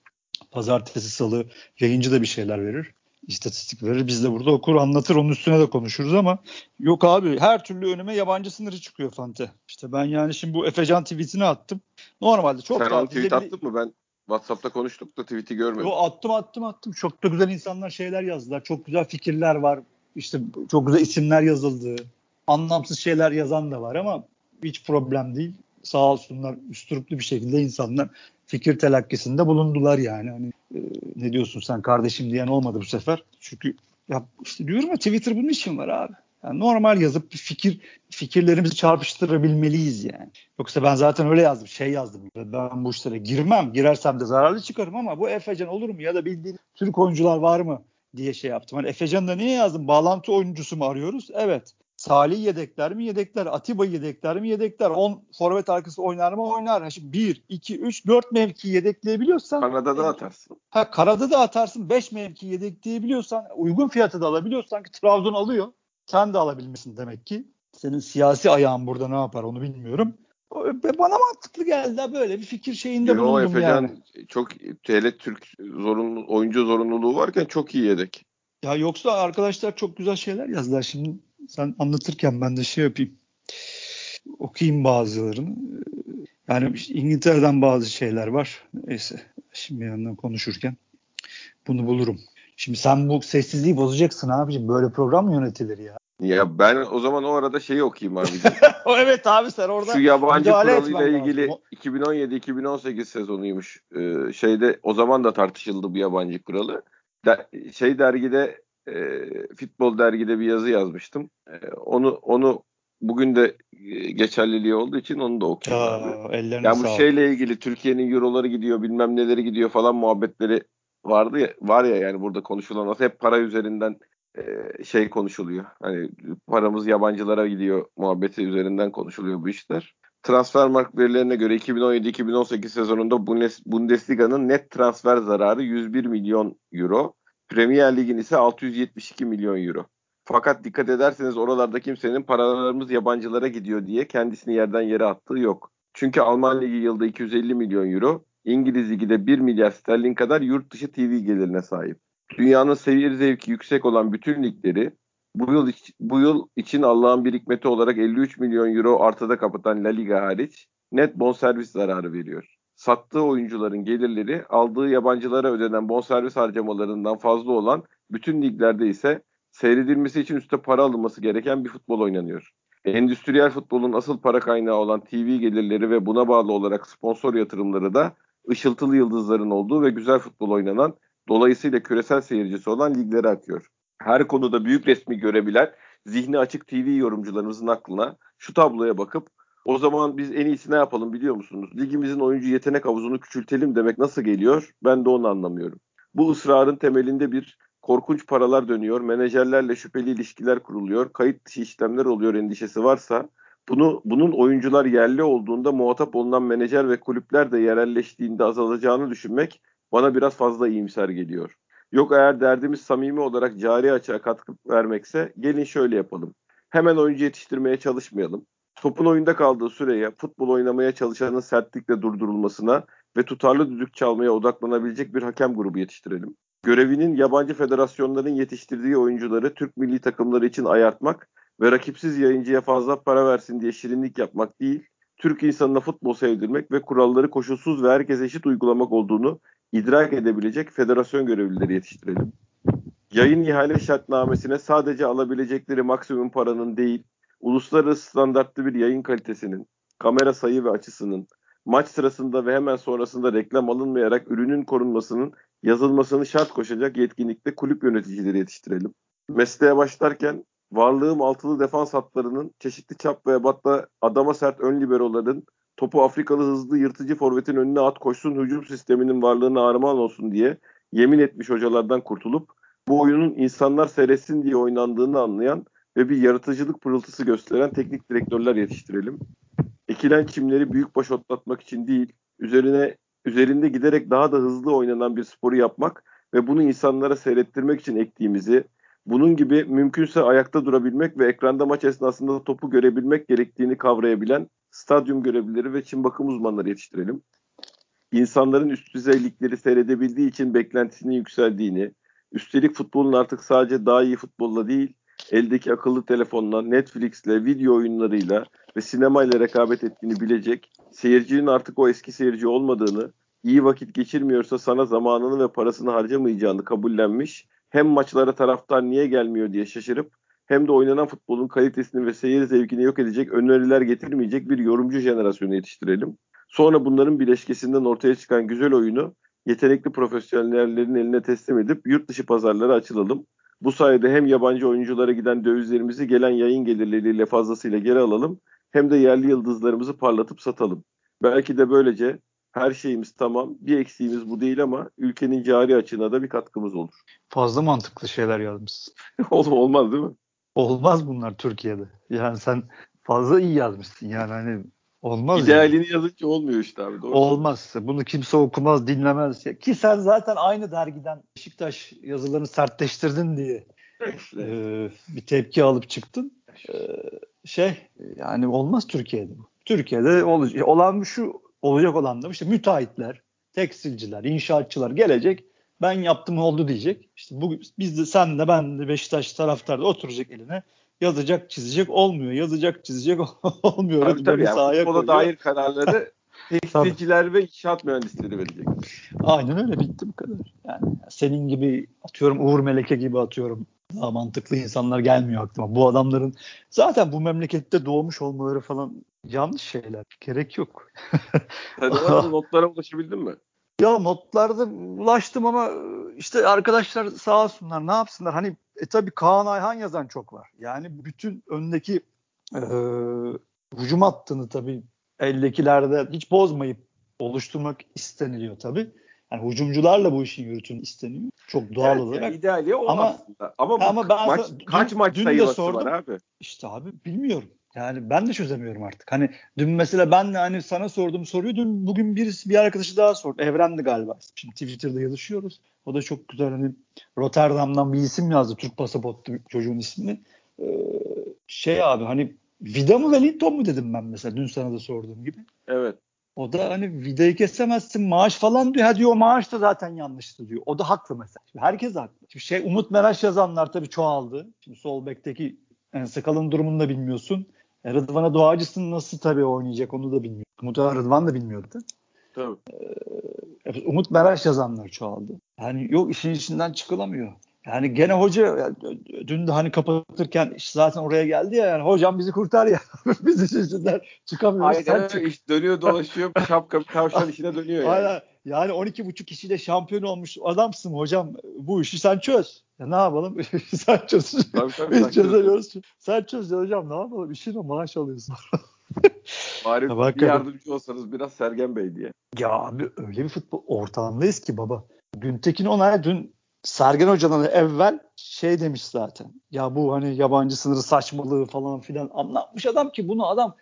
Pazartesi, salı yayıncı da bir şeyler verir. İstatistik verir. Biz de burada okur anlatır. Onun üstüne de konuşuruz ama yok abi her türlü önüme yabancı sınırı çıkıyor Fante. İşte ben yani şimdi bu Efecan tweetini attım. Normalde çok sen onu tweet bile- attın mı? Ben WhatsApp'ta konuştuk da tweet'i görmedim. Yo, attım attım attım. Çok da güzel insanlar şeyler yazdılar. Çok güzel fikirler var. İşte çok güzel isimler yazıldı. Anlamsız şeyler yazan da var ama hiç problem değil. Sağ olsunlar üstüruplu bir şekilde insanlar fikir telakkisinde bulundular yani. Hani e, ne diyorsun sen kardeşim diyen olmadı bu sefer. Çünkü ya işte diyorum ya Twitter bunun için var abi. Yani normal yazıp fikir fikirlerimizi çarpıştırabilmeliyiz yani. Yoksa ben zaten öyle yazdım. Şey yazdım. Ben bu işlere girmem. Girersem de zararlı çıkarım ama bu Efecan olur mu? Ya da bildiğin Türk oyuncular var mı? diye şey yaptım. Hani Efecan'da niye yazdım? Bağlantı oyuncusu mu arıyoruz? Evet. Salih yedekler mi? Yedekler. Atiba yedekler mi? Yedekler. 10 forvet arkası oynar mı? Oynar. Şimdi 1, 2, 3, 4 mevki yedekleyebiliyorsan Kanada'da atarsın. Ha karada da atarsın 5 mevki yedekleyebiliyorsan uygun fiyatı da alabiliyorsan ki Trabzon alıyor. Sen de alabilmesin demek ki. Senin siyasi ayağın burada ne yapar onu bilmiyorum. Bana mantıklı geldi böyle bir fikir şeyinde Yo bulundum Efecan yani. çok TL Türk zorunlu, oyuncu zorunluluğu varken çok iyi yedek. Ya yoksa arkadaşlar çok güzel şeyler yazdılar. Şimdi sen anlatırken ben de şey yapayım. Okuyayım bazılarını. Yani İngiltere'den bazı şeyler var. Neyse. Şimdi yandan konuşurken bunu bulurum. Şimdi sen bu sessizliği bozacaksın abicim. Böyle program mı yönetilir ya? Ya ben o zaman o arada şeyi okuyayım abi. evet abi sen orada Şu yabancı kuralıyla ilgili O- 2017-2018 sezonuymuş. Ee, şeyde o zaman da tartışıldı bu yabancı kuralı. De, şey dergide e, futbol dergide bir yazı yazmıştım. E, onu onu bugün de e, geçerliliği olduğu için onu da okuyayım. Ya, ellerine Yani bu sağlık. şeyle ilgili Türkiye'nin euroları gidiyor bilmem neleri gidiyor falan muhabbetleri vardı ya var ya yani burada konuşulan aslında hep para üzerinden e, şey konuşuluyor. Hani paramız yabancılara gidiyor muhabbeti üzerinden konuşuluyor bu işler. Transfermarkt verilerine göre 2017-2018 sezonunda Bundes- Bundesliga'nın net transfer zararı 101 milyon euro. Premier Lig'in ise 672 milyon euro. Fakat dikkat ederseniz oralarda kimsenin paralarımız yabancılara gidiyor diye kendisini yerden yere attığı yok. Çünkü Alman Ligi yılda 250 milyon euro, İngiliz Ligi de 1 milyar sterlin kadar yurt dışı TV gelirine sahip. Dünyanın seyir zevki yüksek olan bütün ligleri bu yıl bu yıl için Allah'ın bir hikmeti olarak 53 milyon euro artıda kapatan La Liga hariç net bonservis zararı veriyor. Sattığı oyuncuların gelirleri aldığı yabancılara ödenen bonservis harcamalarından fazla olan bütün liglerde ise seyredilmesi için üstte para alınması gereken bir futbol oynanıyor. Endüstriyel futbolun asıl para kaynağı olan TV gelirleri ve buna bağlı olarak sponsor yatırımları da ışıltılı yıldızların olduğu ve güzel futbol oynanan, dolayısıyla küresel seyircisi olan liglere akıyor. Her konuda büyük resmi görebilen, zihni açık TV yorumcularımızın aklına şu tabloya bakıp o zaman biz en iyisi ne yapalım biliyor musunuz? Ligimizin oyuncu yetenek havuzunu küçültelim demek nasıl geliyor? Ben de onu anlamıyorum. Bu ısrarın temelinde bir korkunç paralar dönüyor, menajerlerle şüpheli ilişkiler kuruluyor, kayıt dışı işlemler oluyor endişesi varsa bunu bunun oyuncular yerli olduğunda muhatap olunan menajer ve kulüpler de yerelleştiğinde azalacağını düşünmek bana biraz fazla iyimser geliyor. Yok eğer derdimiz samimi olarak cari açığa katkı vermekse gelin şöyle yapalım. Hemen oyuncu yetiştirmeye çalışmayalım. Topun oyunda kaldığı süreye futbol oynamaya çalışanın sertlikle durdurulmasına ve tutarlı düdük çalmaya odaklanabilecek bir hakem grubu yetiştirelim. Görevinin yabancı federasyonların yetiştirdiği oyuncuları Türk milli takımları için ayartmak ve rakipsiz yayıncıya fazla para versin diye şirinlik yapmak değil, Türk insanına futbol sevdirmek ve kuralları koşulsuz ve herkes eşit uygulamak olduğunu idrak edebilecek federasyon görevlileri yetiştirelim. Yayın ihale şartnamesine sadece alabilecekleri maksimum paranın değil, uluslararası standartlı bir yayın kalitesinin, kamera sayı ve açısının, maç sırasında ve hemen sonrasında reklam alınmayarak ürünün korunmasının yazılmasını şart koşacak yetkinlikte kulüp yöneticileri yetiştirelim. Mesleğe başlarken varlığım altılı defans hatlarının çeşitli çap ve ebatta adama sert ön liberoların topu Afrikalı hızlı yırtıcı forvetin önüne at koşsun hücum sisteminin varlığına armağan olsun diye yemin etmiş hocalardan kurtulup bu oyunun insanlar seyretsin diye oynandığını anlayan ve bir yaratıcılık pırıltısı gösteren teknik direktörler yetiştirelim. Ekilen çimleri büyükbaş otlatmak için değil, üzerine üzerinde giderek daha da hızlı oynanan bir sporu yapmak ve bunu insanlara seyrettirmek için ektiğimizi, bunun gibi mümkünse ayakta durabilmek ve ekranda maç esnasında topu görebilmek gerektiğini kavrayabilen stadyum görevlileri ve çim bakım uzmanları yetiştirelim. İnsanların üst düzey ligleri seyredebildiği için beklentisinin yükseldiğini, üstelik futbolun artık sadece daha iyi futbolla değil, eldeki akıllı telefonla, Netflix'le, video oyunlarıyla ve sinemayla rekabet ettiğini bilecek, seyircinin artık o eski seyirci olmadığını, iyi vakit geçirmiyorsa sana zamanını ve parasını harcamayacağını kabullenmiş, hem maçlara taraftar niye gelmiyor diye şaşırıp hem de oynanan futbolun kalitesini ve seyir zevkini yok edecek öneriler getirmeyecek bir yorumcu jenerasyonu yetiştirelim. Sonra bunların bileşkesinden ortaya çıkan güzel oyunu yetenekli profesyonellerin eline teslim edip yurt dışı pazarlara açılalım. Bu sayede hem yabancı oyunculara giden dövizlerimizi gelen yayın gelirleriyle fazlasıyla geri alalım hem de yerli yıldızlarımızı parlatıp satalım. Belki de böylece her şeyimiz tamam. Bir eksiğimiz bu değil ama ülkenin cari açığına da bir katkımız olur. Fazla mantıklı şeyler yazmışsın. Olmaz değil mi? Olmaz bunlar Türkiye'de. Yani sen fazla iyi yazmışsın. Yani hani olmaz. İdealini yani. yazınca olmuyor işte abi. Doğru. Olmaz. Bunu kimse okumaz, dinlemez. Ki sen zaten aynı dergiden Beşiktaş yazılarını sertleştirdin diye e, bir tepki alıp çıktın. E, şey yani olmaz Türkiye'de bu. Türkiye'de olacak, olan şu olacak olan da işte müteahhitler, tekstilciler, inşaatçılar gelecek. Ben yaptım oldu diyecek. İşte bu biz de sen de ben de Beşiktaş taraftar da oturacak eline yazacak çizecek olmuyor. Yazacak çizecek olmuyor. Tabii Hadi tabii. Yani, futbola dair kararları tekstilciler ve inşaat mühendisleri verecek. Aynen öyle bitti bu kadar. Yani senin gibi atıyorum Uğur Meleke gibi atıyorum daha mantıklı insanlar gelmiyor aklıma. Bu adamların zaten bu memlekette doğmuş olmaları falan yanlış şeyler. Gerek yok. Hadi notlara ulaşabildin mi? Ya notlarda ulaştım ama işte arkadaşlar sağ olsunlar ne yapsınlar. Hani e tabi Kaan Ayhan yazan çok var. Yani bütün öndeki e, hücum hattını tabi eldekilerde hiç bozmayıp oluşturmak isteniliyor tabi. Yani hücumcularla bu işin yürütün isteniyor. Çok doğal evet, olarak. Yani ideali o ama, aslında. Ama, ama ben maç, dün, kaç maç dün sayılası sordum, var abi? İşte abi bilmiyorum. Yani ben de çözemiyorum artık. Hani dün mesela ben de hani sana sorduğum soruyu dün bugün bir, bir arkadaşı daha sordu. Evrendi galiba. Şimdi Twitter'da yazışıyoruz. O da çok güzel hani Rotterdam'dan bir isim yazdı. Türk pasaportlu çocuğun ismini. Ee, şey abi hani Vida mı Wellington mu dedim ben mesela dün sana da sorduğum gibi. Evet. O da hani vidayı kesemezsin maaş falan diyor. Ha diyor maaş da zaten yanlıştı diyor. O da haklı mesela. Şimdi herkes haklı. Şimdi şey Umut Meraş yazanlar tabii çoğaldı. Şimdi sol bekteki yani sakalın durumunu da bilmiyorsun. E, Rıdvan'a Doğacısın nasıl tabii oynayacak onu da bilmiyor. Umut Rıdvan da bilmiyordu. Tabii. Ee, Umut Meraş yazanlar çoğaldı. Yani yok işin içinden çıkılamıyor. Yani gene hoca dün de hani kapatırken iş zaten oraya geldi ya yani hocam bizi kurtar ya. bizi sizden çıkamıyoruz. Aynen Sen çık. dönüyor dolaşıyor şapka tavşan işine dönüyor yani. Aynen. Yani 12 buçuk kişiyle şampiyon olmuş adamsın hocam. Bu işi sen çöz. Ya ne yapalım? sen çöz. Tabii, tabii, Biz çözemiyoruz. Sen çöz ya hocam ne yapalım? İşin o maaş alıyorsun. Bari ya, bir yardımcı olsanız biraz Sergen Bey diye. Ya abi öyle bir futbol ortamdayız ki baba. Güntekin Onay dün Sergen Hoca'dan evvel şey demiş zaten. Ya bu hani yabancı sınırı saçmalığı falan filan anlatmış adam ki bunu adam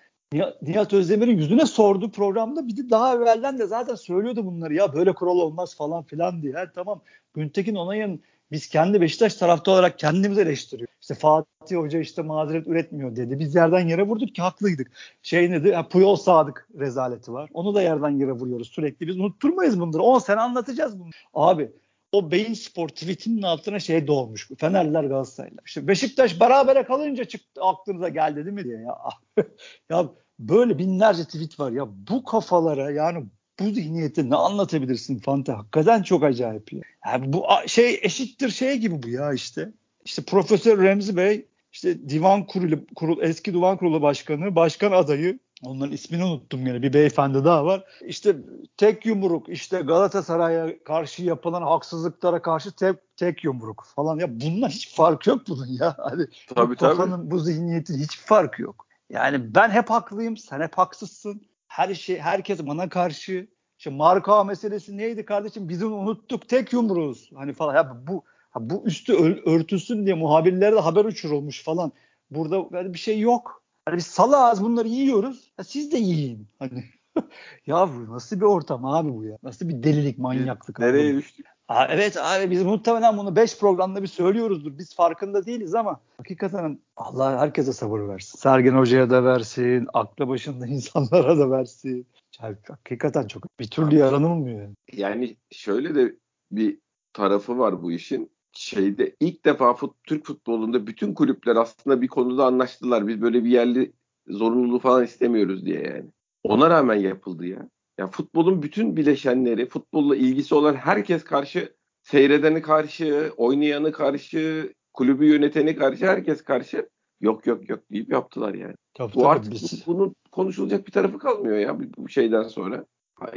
Nihat Özdemir'in yüzüne sordu programda. Bir de daha evvelden de zaten söylüyordu bunları. Ya böyle kural olmaz falan filan diye. Yani tamam Güntekin Onay'ın biz kendi Beşiktaş tarafta olarak kendimiz eleştiriyor. İşte Fatih Hoca işte mazeret üretmiyor dedi. Biz yerden yere vurduk ki haklıydık. Şey nedir? Ya Puyol Sadık rezaleti var. Onu da yerden yere vuruyoruz sürekli. Biz unutturmayız bunları. 10 sene anlatacağız bunu. Abi o Beyin Spor tweetinin altına şey doğmuş. Fenerliler Galatasaraylılar. İşte Beşiktaş berabere kalınca çıktı aklınıza geldi değil mi diye ya. ya böyle binlerce tweet var ya. Bu kafalara yani bu zihniyeti ne anlatabilirsin Fante? Hakikaten çok acayip ya. Yani bu şey eşittir şey gibi bu ya işte. İşte Profesör Remzi Bey işte divan kurulu, kurul, eski divan kurulu başkanı, başkan adayı Onların ismini unuttum yine. Bir beyefendi daha var. İşte tek yumruk, işte Galatasaray'a karşı yapılan haksızlıklara karşı tek, tek yumruk falan. Ya bununla hiç fark yok bunun ya. Hani tabii, bu kafanın, tabii. bu zihniyetin hiç farkı yok. Yani ben hep haklıyım, sen hep haksızsın. Her şey, herkes bana karşı. İşte marka meselesi neydi kardeşim? Biz onu unuttuk. Tek yumruğuz. Hani falan. Ya bu bu üstü örtülsün diye muhabirlere de haber uçurulmuş falan. Burada böyle bir şey yok. Hani biz salağız bunları yiyoruz. Ya siz de yiyin. Hani ya bu nasıl bir ortam abi bu ya? Nasıl bir delilik, manyaklık? Nereye düştük? Aa, evet abi biz muhtemelen bunu 5 programda bir söylüyoruzdur. Biz farkında değiliz ama hakikaten Allah herkese sabır versin. Sergen Hoca'ya da versin, aklı başında insanlara da versin. Hakikaten çok bir türlü yaranılmıyor. Yani şöyle de bir tarafı var bu işin şeyde ilk defa fut, Türk futbolunda bütün kulüpler aslında bir konuda anlaştılar. Biz böyle bir yerli zorunluluğu falan istemiyoruz diye yani. Ona rağmen yapıldı ya. Ya futbolun bütün bileşenleri, futbolla ilgisi olan herkes karşı, seyredeni karşı, oynayanı karşı, kulübü yöneteni karşı, herkes karşı yok yok yok deyip yaptılar yani. Tabii, bu tabii, artık biz... bunun konuşulacak bir tarafı kalmıyor ya bu şeyden sonra.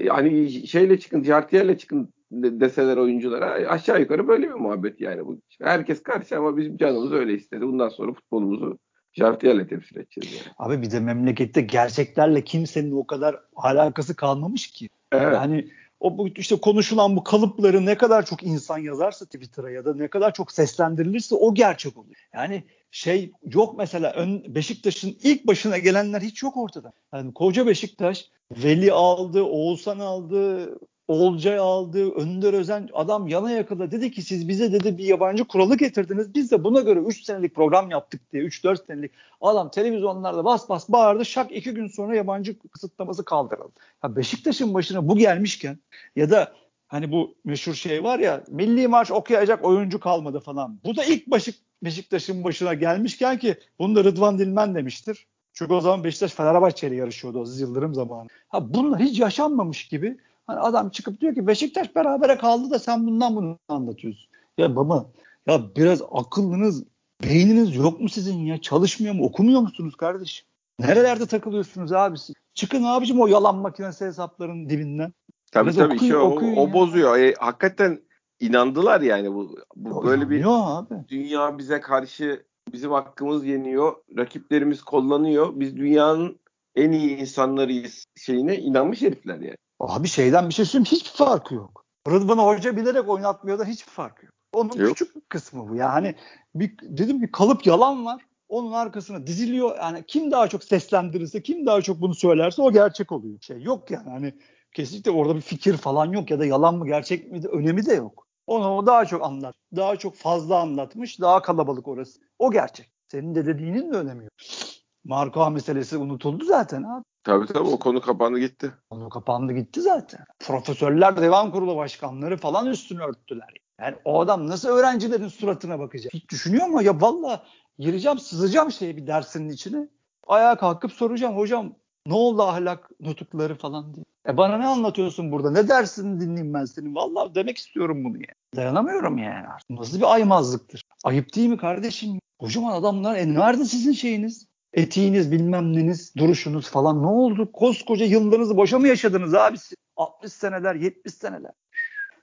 Hani şeyle çıkın, Cartier'le çıkın deseler oyunculara aşağı yukarı böyle bir muhabbet yani bu. Herkes karşı ama bizim canımız öyle istedi. Bundan sonra futbolumuzu Jartiyer'le temsil edeceğiz yani. Abi bir de memlekette gerçeklerle kimsenin o kadar alakası kalmamış ki. Evet. Yani o bu işte konuşulan bu kalıpları ne kadar çok insan yazarsa Twitter'a ya da ne kadar çok seslendirilirse o gerçek oluyor. Yani şey yok mesela ön, Beşiktaş'ın ilk başına gelenler hiç yok ortada. Yani koca Beşiktaş Veli aldı, Oğuzhan aldı, Olcay aldı, Önder Özen adam yana yakala dedi ki siz bize dedi bir yabancı kuralı getirdiniz. Biz de buna göre 3 senelik program yaptık diye 3-4 senelik. Adam televizyonlarda bas bas bağırdı. Şak 2 gün sonra yabancı kısıtlaması kaldırıldı. Ya Beşiktaş'ın başına bu gelmişken ya da hani bu meşhur şey var ya milli maç okuyacak oyuncu kalmadı falan. Bu da ilk Beşik, Beşiktaş'ın başına gelmişken ki bunu da Rıdvan Dilmen demiştir. Çünkü o zaman Beşiktaş Fenerbahçe ile yarışıyordu Aziz Yıldırım zamanı. Ha bunlar hiç yaşanmamış gibi Hani adam çıkıp diyor ki Beşiktaş berabere kaldı da sen bundan bunu anlatıyorsun. Ya baba ya biraz akıllınız, beyniniz yok mu sizin ya? Çalışmıyor mu? Okumuyor musunuz kardeşim? Nerelerde takılıyorsunuz abi siz? Çıkın abicim o yalan makinesi hesapların dibinden. Tabii biraz tabii okuyun, işte o, o bozuyor. E, hakikaten inandılar yani bu, bu o böyle bir abi. dünya bize karşı bizim hakkımız yeniyor. Rakiplerimiz kullanıyor. Biz dünyanın en iyi insanlarıyız şeyine inanmış herifler yani. Abi şeyden bir şey söyleyeyim hiçbir farkı yok. Rıdvan Hoca bilerek oynatmıyor da hiçbir farkı yok. Onun yok. küçük kısmı bu. Yani bir, dedim bir kalıp yalan var. Onun arkasına diziliyor. Yani kim daha çok seslendirirse, kim daha çok bunu söylerse o gerçek oluyor. Şey yok yani hani kesinlikle orada bir fikir falan yok ya da yalan mı gerçek mi de önemi de yok. Onu o daha çok anlat. Daha çok fazla anlatmış. Daha kalabalık orası. O gerçek. Senin de dediğinin de önemi yok. Marka meselesi unutuldu zaten abi. Tabii tabii o konu kapandı gitti. Konu kapandı gitti zaten. Profesörler, devam kurulu başkanları falan üstünü örttüler. Yani o adam nasıl öğrencilerin suratına bakacak? Hiç düşünüyor mu? Ya valla gireceğim, sızacağım şey bir dersinin içine. Ayağa kalkıp soracağım. Hocam Ne oldu ahlak nutukları falan diye. E bana ne anlatıyorsun burada? Ne dersin dinleyeyim ben senin? Vallahi demek istiyorum bunu ya. Dayanamıyorum yani. Nasıl bir aymazlıktır? Ayıp değil mi kardeşim? Kocaman adamlar. E nerede sizin şeyiniz? Etiğiniz bilmem neniz, duruşunuz falan ne oldu? Koskoca yıllarınızı boşa mı yaşadınız abi? 60 seneler, 70 seneler.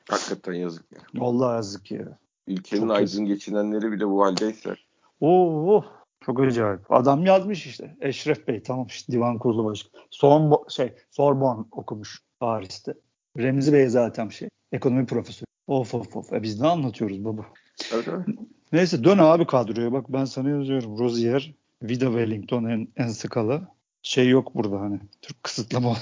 Hakikaten yazık ya. Vallahi yazık ya. Ülkenin Çok aydın yazık. geçinenleri bile bu haldeyse. Oo, çok acayip. Adam yazmış işte. Eşref Bey tamam işte divan kurulu başkanı. Son şey Sorbonne okumuş Paris'te. Remzi Bey zaten şey ekonomi profesörü. Of of of. E biz ne anlatıyoruz baba? Evet, evet. Neyse dön abi kadroya bak ben sana yazıyorum. Rozier, Vida Wellington en, en skala. Şey yok burada hani. Türk kısıtlama.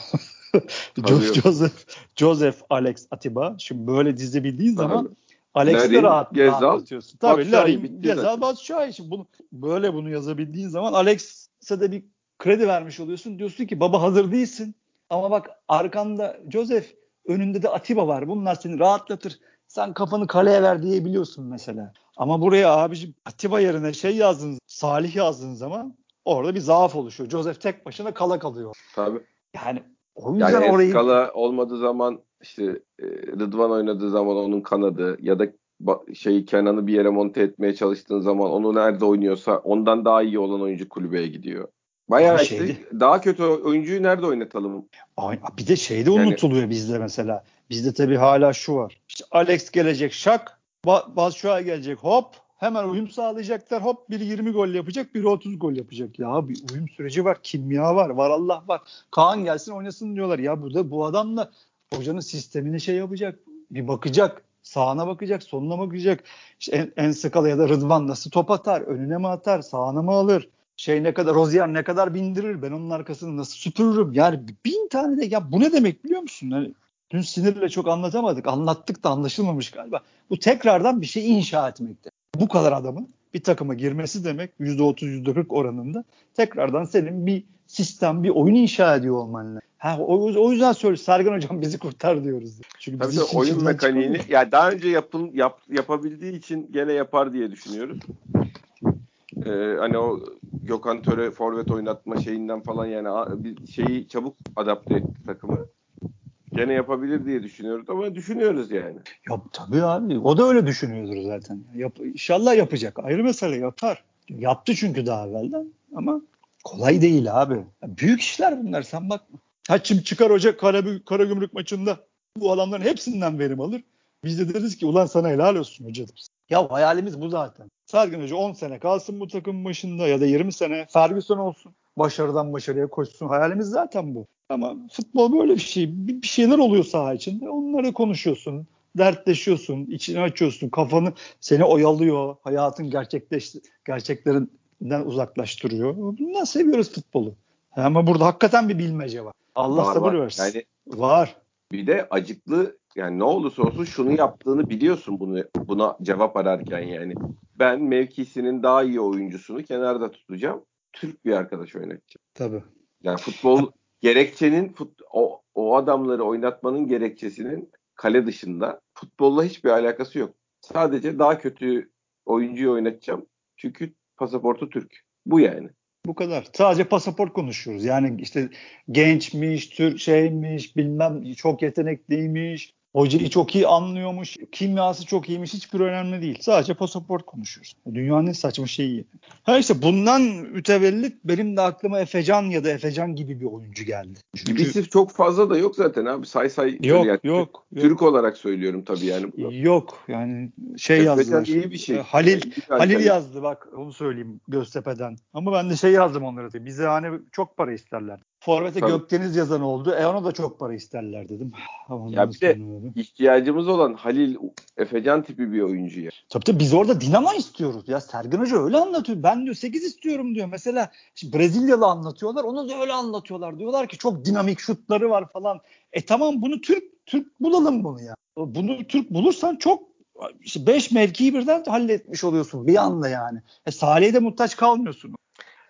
Joseph, Joseph Alex Atiba. Şimdi böyle dizebildiğin zaman Tabii. Alex'i de rahat, Gezal, rahatlatıyorsun. Tabii Larin, Gezal. Batshuayi. Şimdi bunu, böyle bunu yazabildiğin zaman Alex'e de bir kredi vermiş oluyorsun. Diyorsun ki baba hazır değilsin. Ama bak arkanda Joseph önünde de Atiba var. Bunlar seni rahatlatır. Sen kafanı kaleye ver diyebiliyorsun mesela. Ama buraya abicim Atiba yerine şey yazdığın, Salih yazdığın zaman orada bir zaaf oluşuyor. Joseph tek başına kala kalıyor. Tabii. Yani o yüzden Yani orayı Eskala olmadığı zaman işte e, Rıdvan oynadığı zaman onun kanadı ya da ba- şey Kenan'ı bir yere monte etmeye çalıştığın zaman onu nerede oynuyorsa ondan daha iyi olan oyuncu kulübeye gidiyor. Bayağı işte şeydi. daha kötü oyuncuyu nerede oynatalım? Ay, bir de şey de Yani- unutuluyor bizde mesela. Bizde tabii hala şu var. İşte Alex gelecek şak. Ba Batshuayi gelecek hop. Hemen uyum sağlayacaklar. Hop biri 20 gol yapacak, biri 30 gol yapacak. Ya bir uyum süreci var, kimya var, var Allah var. Kaan gelsin oynasın diyorlar. Ya burada bu adam da hocanın sistemini şey yapacak. Bir bakacak. Sağına bakacak, soluna bakacak. İşte en, en skala ya da Rıdvan nasıl top atar, önüne mi atar, sağına mı alır? Şey ne kadar, Rozier ne kadar bindirir, ben onun arkasını nasıl süpürürüm? Yani bin tane de ya bu ne demek biliyor musun? Hani dün sinirle çok anlatamadık. Anlattık da anlaşılmamış galiba. Bu tekrardan bir şey inşa etmekte. Bu kadar adamın bir takıma girmesi demek %30 %40 oranında tekrardan senin bir sistem, bir oyun inşa ediyor olman lazım. Ha, o, o yüzden söylüyorum Sergen hocam bizi kurtar diyoruz. Çünkü Tabii işin oyun mekaniğini çıkamıyor. ya daha önce yapın, yap, yapabildiği için gene yapar diye düşünüyoruz. Ee, hani o Gökhan Töre forvet oynatma şeyinden falan yani bir şeyi çabuk adapte etti takımı. Gene yapabilir diye düşünüyoruz ama düşünüyoruz yani. Ya, tabii abi. O da öyle düşünüyordur zaten. Yap, inşallah yapacak. Ayrı mesele yapar. Yaptı çünkü daha evvelden. Ama kolay değil abi. Ya, büyük işler bunlar sen bakma. Ha şimdi çıkar hoca Karagümrük maçında bu adamların hepsinden verim alır. Biz de deriz ki ulan sana helal olsun hoca deriz. Ya hayalimiz bu zaten. Sergen Hoca 10 sene kalsın bu takımın başında ya da 20 sene Ferguson olsun. Başarıdan başarıya koşsun. Hayalimiz zaten bu. Ama futbol böyle bir şey. Bir bir şeyler oluyor saha içinde. Onları konuşuyorsun. Dertleşiyorsun. içini açıyorsun. Kafanı seni oyalıyor. Hayatın gerçekleş gerçeklerinden uzaklaştırıyor. Bundan seviyoruz futbolu. Ama burada hakikaten bir bilmece var. Allah Var, sabır var. versin. Yani Var. bir de acıklı yani ne olursa olsun şunu yaptığını biliyorsun bunu buna cevap ararken yani. Ben mevkisinin daha iyi oyuncusunu kenarda tutacağım. Türk bir arkadaş oynatacağım. Tabii. Yani futbol gerekçenin fut, o, o adamları oynatmanın gerekçesinin kale dışında futbolla hiçbir alakası yok. Sadece daha kötü oyuncuyu oynatacağım. Çünkü pasaportu Türk. Bu yani. Bu kadar. Sadece pasaport konuşuyoruz. Yani işte gençmiş, Türk şeymiş, bilmem çok yetenekliymiş, hocayı çok iyi anlıyormuş, kimyası çok iyiymiş hiçbir önemli değil. Sadece pasaport konuşuyoruz. Dünyanın en saçma şeyi. Ha işte bundan mütevellit benim de aklıma Efecan ya da Efecan gibi bir oyuncu geldi. Çünkü Gibisi çok fazla da yok zaten abi. Say say. yok, yani. yok, Türk olarak söylüyorum tabii yani. bunu. yok. Yani şey Efecan yazdılar. iyi bir şey. Halil bir Halil yazdı bak onu söyleyeyim Göztepe'den. Ama ben de şey yazdım onlara da. Bize hani çok para isterler. Forvet'e. Gökdeniz yazan oldu. E ona da çok para isterler dedim. Ondan Ya bir de- öyle. İhtiyacımız olan Halil Efecan tipi bir oyuncu ya. Tabii tabii biz orada Dinamo istiyoruz. Ya Sergen Hoca öyle anlatıyor. Ben diyor 8 istiyorum diyor. Mesela Brezilyalı anlatıyorlar. Onu da öyle anlatıyorlar. Diyorlar ki çok dinamik şutları var falan. E tamam bunu Türk Türk bulalım bunu ya. Bunu Türk bulursan çok işte 5 mevkiyi birden halletmiş oluyorsun bir anda yani. E Salih'e de muhtaç kalmıyorsun.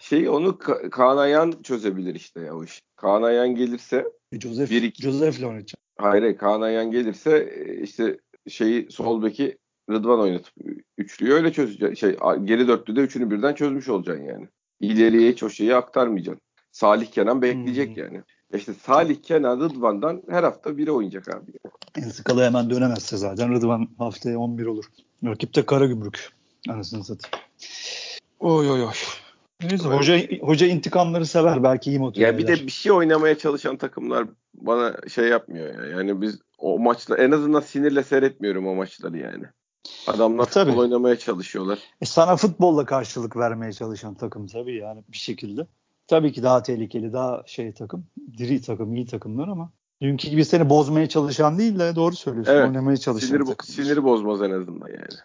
Şey onu Ka- Kaan Ayhan çözebilir işte ya o iş. Kaan Ayhan gelirse E, Joseph, Bir iki- Joseph'le oynayacak. hayır hayır, Kaan Ayhan gelirse e, işte şeyi sol beki Rıdvan oynatıp üçlüyü öyle çözeceksin. Şey geri dörtlüde üçünü birden çözmüş olacaksın yani. İleriye hiç o şeyi aktarmayacaksın. Salih Kenan bekleyecek hmm. yani. İşte Salih Kenan Rıdvan'dan her hafta biri oynayacak abi. En sıkalı hemen dönemezse zaten Rıdvan haftaya 11 olur. Rakip de Karagümrük. Anasını satayım. Oy oy oy. Neyse hoca hoca intikamları sever belki iyi motive Ya bir de bir şey oynamaya çalışan takımlar bana şey yapmıyor ya. Yani biz o maçla en azından sinirle seyretmiyorum o maçları yani. Adamlar e, tabii. futbol oynamaya çalışıyorlar. E sana futbolla karşılık vermeye çalışan takım tabii yani bir şekilde. Tabii ki daha tehlikeli, daha şey takım, diri takım, iyi takımlar ama dünkü gibi seni bozmaya çalışan değil de doğru söylüyorsun. Evet. Oynamaya çalışan sinir, takım. Siniri bozmaz en azından yani.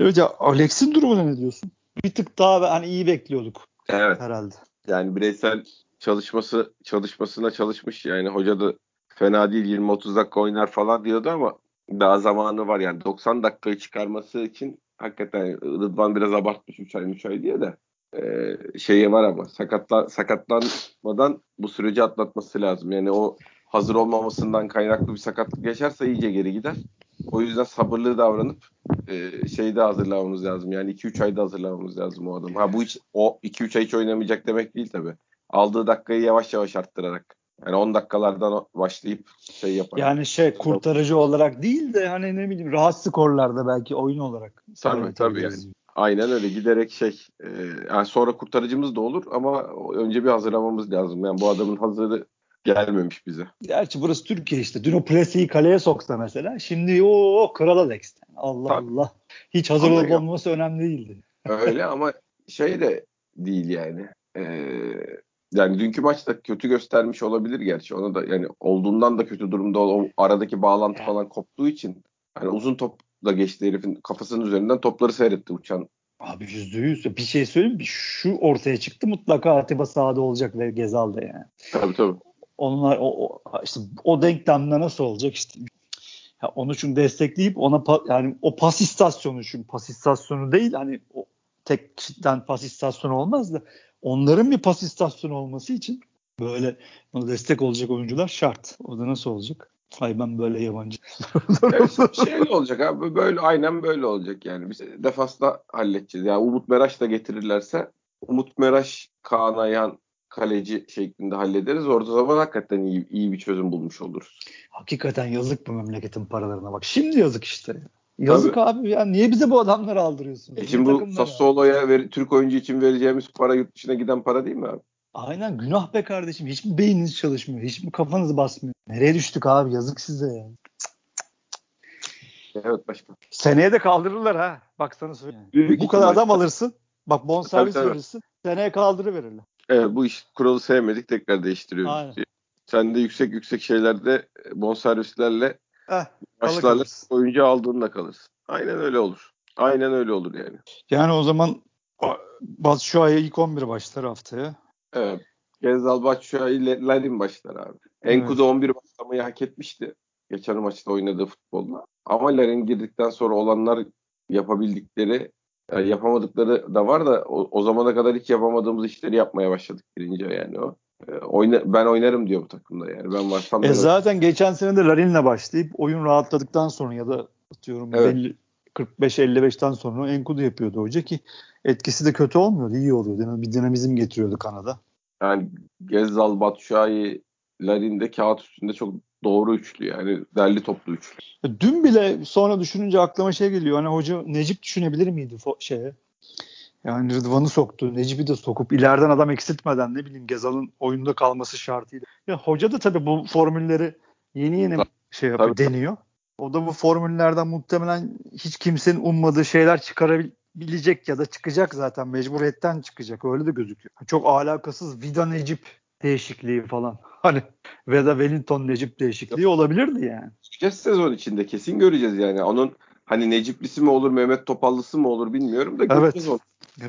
Evet ya Alex'in durumuna ne diyorsun? Bir tık daha hani iyi bekliyorduk. Evet. Herhalde. Yani bireysel çalışması çalışmasına çalışmış yani hoca da fena değil 20-30 dakika oynar falan diyordu ama daha zamanı var yani 90 dakikayı çıkarması için hakikaten Rıdvan biraz abartmış 3 ay 3 ay diye de e, şeyi var ama sakatlan, sakatlanmadan bu süreci atlatması lazım. Yani o hazır olmamasından kaynaklı bir sakatlık geçerse iyice geri gider. O yüzden sabırlı davranıp e, şeyi de hazırlamamız lazım. Yani 2-3 ayda hazırlamamız lazım o adam. Ha bu hiç o 2-3 ay hiç oynamayacak demek değil tabii. Aldığı dakikayı yavaş yavaş arttırarak. Yani 10 dakikalardan başlayıp şey yapar. Yani şey kurtarıcı olarak değil de hani ne bileyim rahat skorlarda belki oyun olarak. Tabii tabii yani. Aynen öyle giderek şey e, yani sonra kurtarıcımız da olur ama önce bir hazırlamamız lazım. Yani bu adamın hazırı gelmemiş bize. Gerçi burası Türkiye işte. Dün o Presi'yi kaleye soksa mesela. Şimdi o kral Alex. Allah Tabii. Allah. Hiç hazır olup olmaması önemli değildi. Öyle ama şey de değil yani. Ee, yani dünkü maçta kötü göstermiş olabilir gerçi. Ona da yani olduğundan da kötü durumda o aradaki bağlantı falan koptuğu için hani uzun top da geçti herifin kafasının üzerinden topları seyretti uçan. Abi yüzde yüz. Bir şey söyleyeyim mi? Şu ortaya çıktı mutlaka Atiba sahada olacak ve Gezal'da yani. Tabii tabii. Onlar o, o işte o denklemde nasıl olacak işte ya onu çünkü destekleyip ona pa, yani o pas istasyonu çünkü pas istasyonu değil hani o tek kişiden pas istasyonu olmaz da onların bir pas istasyonu olması için böyle ona destek olacak oyuncular şart. O da nasıl olacak? Ay ben böyle yabancı. şey olacak abi böyle aynen böyle olacak yani. Biz defasla halledeceğiz. Yani Umut Meraş da getirirlerse Umut Meraş, Kaan Ayhan kaleci şeklinde hallederiz. Orada zaman hakikaten iyi, iyi bir çözüm bulmuş oluruz. Hakikaten yazık bu memleketin paralarına bak. Şimdi yazık işte. Yazık Tabii. abi ya niye bize bu adamları aldırıyorsun? E şimdi bu Sassuolo'ya ver, Türk oyuncu için vereceğimiz para yurt dışına giden para değil mi abi? Aynen günah be kardeşim. Hiç mi beyniniz çalışmıyor? Hiç mi kafanız basmıyor? Nereye düştük abi? Yazık size ya. Evet başkan. Seneye de kaldırırlar ha. Bak sana söyleyeyim. Büyük bu kadar adam alırsın. Bak bonservis verirsin. Seneye kaldırıverirler. Evet bu iş kuralı sevmedik tekrar değiştiriyoruz. Aynen. Sen de yüksek yüksek şeylerde bonservislerle eh, maçlarla oyuncu aldığında kalırsın. Aynen öyle olur. Aynen öyle olur yani. Yani o zaman ay ilk 11 başlar haftaya. Evet. Gezal Batshuayi ile Larin başlar abi. Enkudu evet. 11 başlamayı hak etmişti. Geçen maçta oynadığı futbolla. Ama Larin girdikten sonra olanlar yapabildikleri yani yapamadıkları da var da o, o zamana kadar hiç yapamadığımız işleri yapmaya başladık birinci yani o. E, oyna, ben oynarım diyor bu takımda yani. Ben varsam e zaten geçen sene de Larin'le başlayıp oyun rahatladıktan sonra ya da atıyorum evet. 45-55'ten sonra Enkudu yapıyordu hoca ki etkisi de kötü olmuyordu. iyi oluyordu. Bir dinamizm getiriyordu Kanada. Yani Gezzal, Batshuayi, Larin de kağıt üstünde çok doğru üçlü yani derli toplu üçlü. Dün bile sonra düşününce aklıma şey geliyor. Hani hoca Necip düşünebilir miydi şeye? Yani Rıdvan'ı soktu. Necip'i de sokup ileriden adam eksiltmeden ne bileyim Gezal'ın oyunda kalması şartıyla. Ya hoca da tabii bu formülleri yeni yeni şey yapıyor, tabii. deniyor. O da bu formüllerden muhtemelen hiç kimsenin ummadığı şeyler çıkarabilecek ya da çıkacak zaten mecburiyetten çıkacak. Öyle de gözüküyor. Çok alakasız Vida Necip değişikliği falan. Hani Veda Wellington Necip değişikliği olabilirdi yani. Göreceğiz sezon içinde kesin göreceğiz yani. Onun hani Neciplisi mi olur Mehmet Topallısı mı olur bilmiyorum da göreceğiz evet.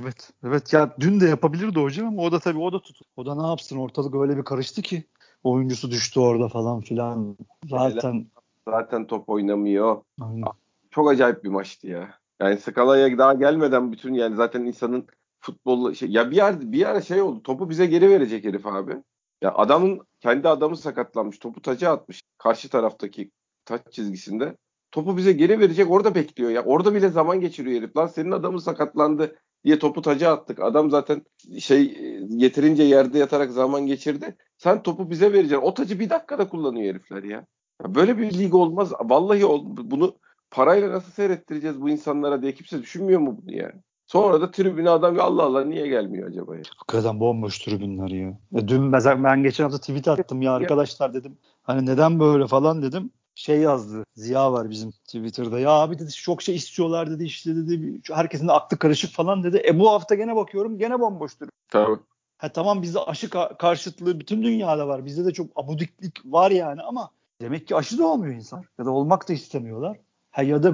Evet. Evet ya dün de yapabilirdi hocam ama o da tabii o da tut. O da ne yapsın ortalık öyle bir karıştı ki oyuncusu düştü orada falan filan. Zaten zaten top oynamıyor. Aynen. Çok acayip bir maçtı ya. Yani skalaya daha gelmeden bütün yani zaten insanın futbol şey ya bir yer bir ara şey oldu. Topu bize geri verecek herif abi. Ya adamın kendi adamı sakatlanmış. Topu taca atmış karşı taraftaki taç çizgisinde. Topu bize geri verecek orada bekliyor ya. Orada bile zaman geçiriyor herif. Lan senin adamın sakatlandı. diye topu taca attık. Adam zaten şey yeterince yerde yatarak zaman geçirdi. Sen topu bize vereceksin. O tacı bir dakikada kullanıyor herifler ya. ya böyle bir lig olmaz. Vallahi ol, bunu parayla nasıl seyrettireceğiz bu insanlara diye kimse düşünmüyor mu bunu yani? Sonra da tribüne adam Allah Allah niye gelmiyor acaba ya? Hakikaten bomboş tribünler ya. ya dün mesela ben geçen hafta tweet attım ya arkadaşlar dedim. Hani neden böyle falan dedim. Şey yazdı. Ziya var bizim Twitter'da. Ya abi dedi çok şey istiyorlar dedi işte dedi. Herkesin de aklı karışık falan dedi. E bu hafta gene bakıyorum gene bomboş tribün. Tabii. Ha tamam bizde aşı ka- karşıtlığı bütün dünyada var. Bizde de çok abudiklik var yani ama demek ki aşı da olmuyor insan. Ya da olmak da istemiyorlar. Ha ya da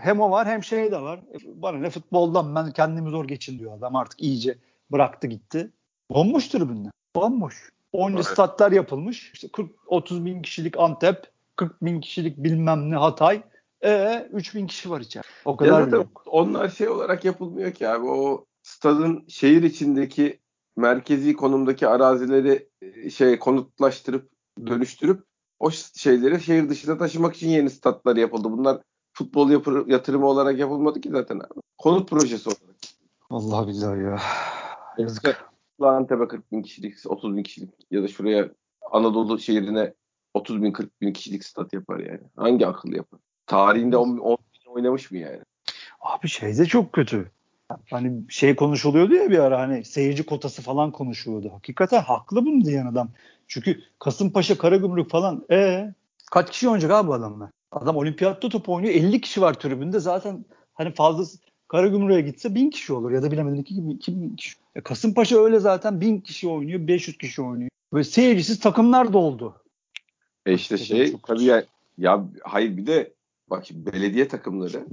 hem o var hem şey de var. E, bana ne futboldan ben kendimi zor geçin diyor adam artık iyice bıraktı gitti. Bomboş tribünler. Bomboş. Oyuncu evet. statlar yapılmış. İşte 40 30 bin kişilik Antep, 40 bin kişilik bilmem ne Hatay. E 3 bin kişi var içeride. O kadar ya yok. Onlar şey olarak yapılmıyor ki abi. O stadın şehir içindeki merkezi konumdaki arazileri e, şey konutlaştırıp dönüştürüp o şeyleri şehir dışına taşımak için yeni statlar yapıldı. Bunlar futbol yapır, yatırımı olarak yapılmadı ki zaten abi. Konut projesi olarak. Allah billahi ya. Yazık. Antep'e 40 bin kişilik, 30 bin kişilik ya da şuraya Anadolu şehrine 30 bin 40 bin kişilik stat yapar yani. Hangi akıl yapar? Tarihinde 10, 10 bin oynamış mı yani? Abi şey de çok kötü. Hani şey konuşuluyordu ya bir ara hani seyirci kotası falan konuşuluyordu. Hakikaten haklı bunu diyen adam. Çünkü Kasımpaşa, Karagümrük falan e kaç kişi oynayacak abi adamlar? Adam olimpiyatta top oynuyor. 50 kişi var tribünde. Zaten hani fazla Karagümrük'e gitse 1000 kişi olur ya da bilemedim 2000 kişi. E Kasımpaşa öyle zaten 1000 kişi oynuyor, 500 kişi oynuyor. Ve seyircisiz takımlar da oldu. E işte şey tabii ya, ya hayır bir de bak şimdi belediye takımları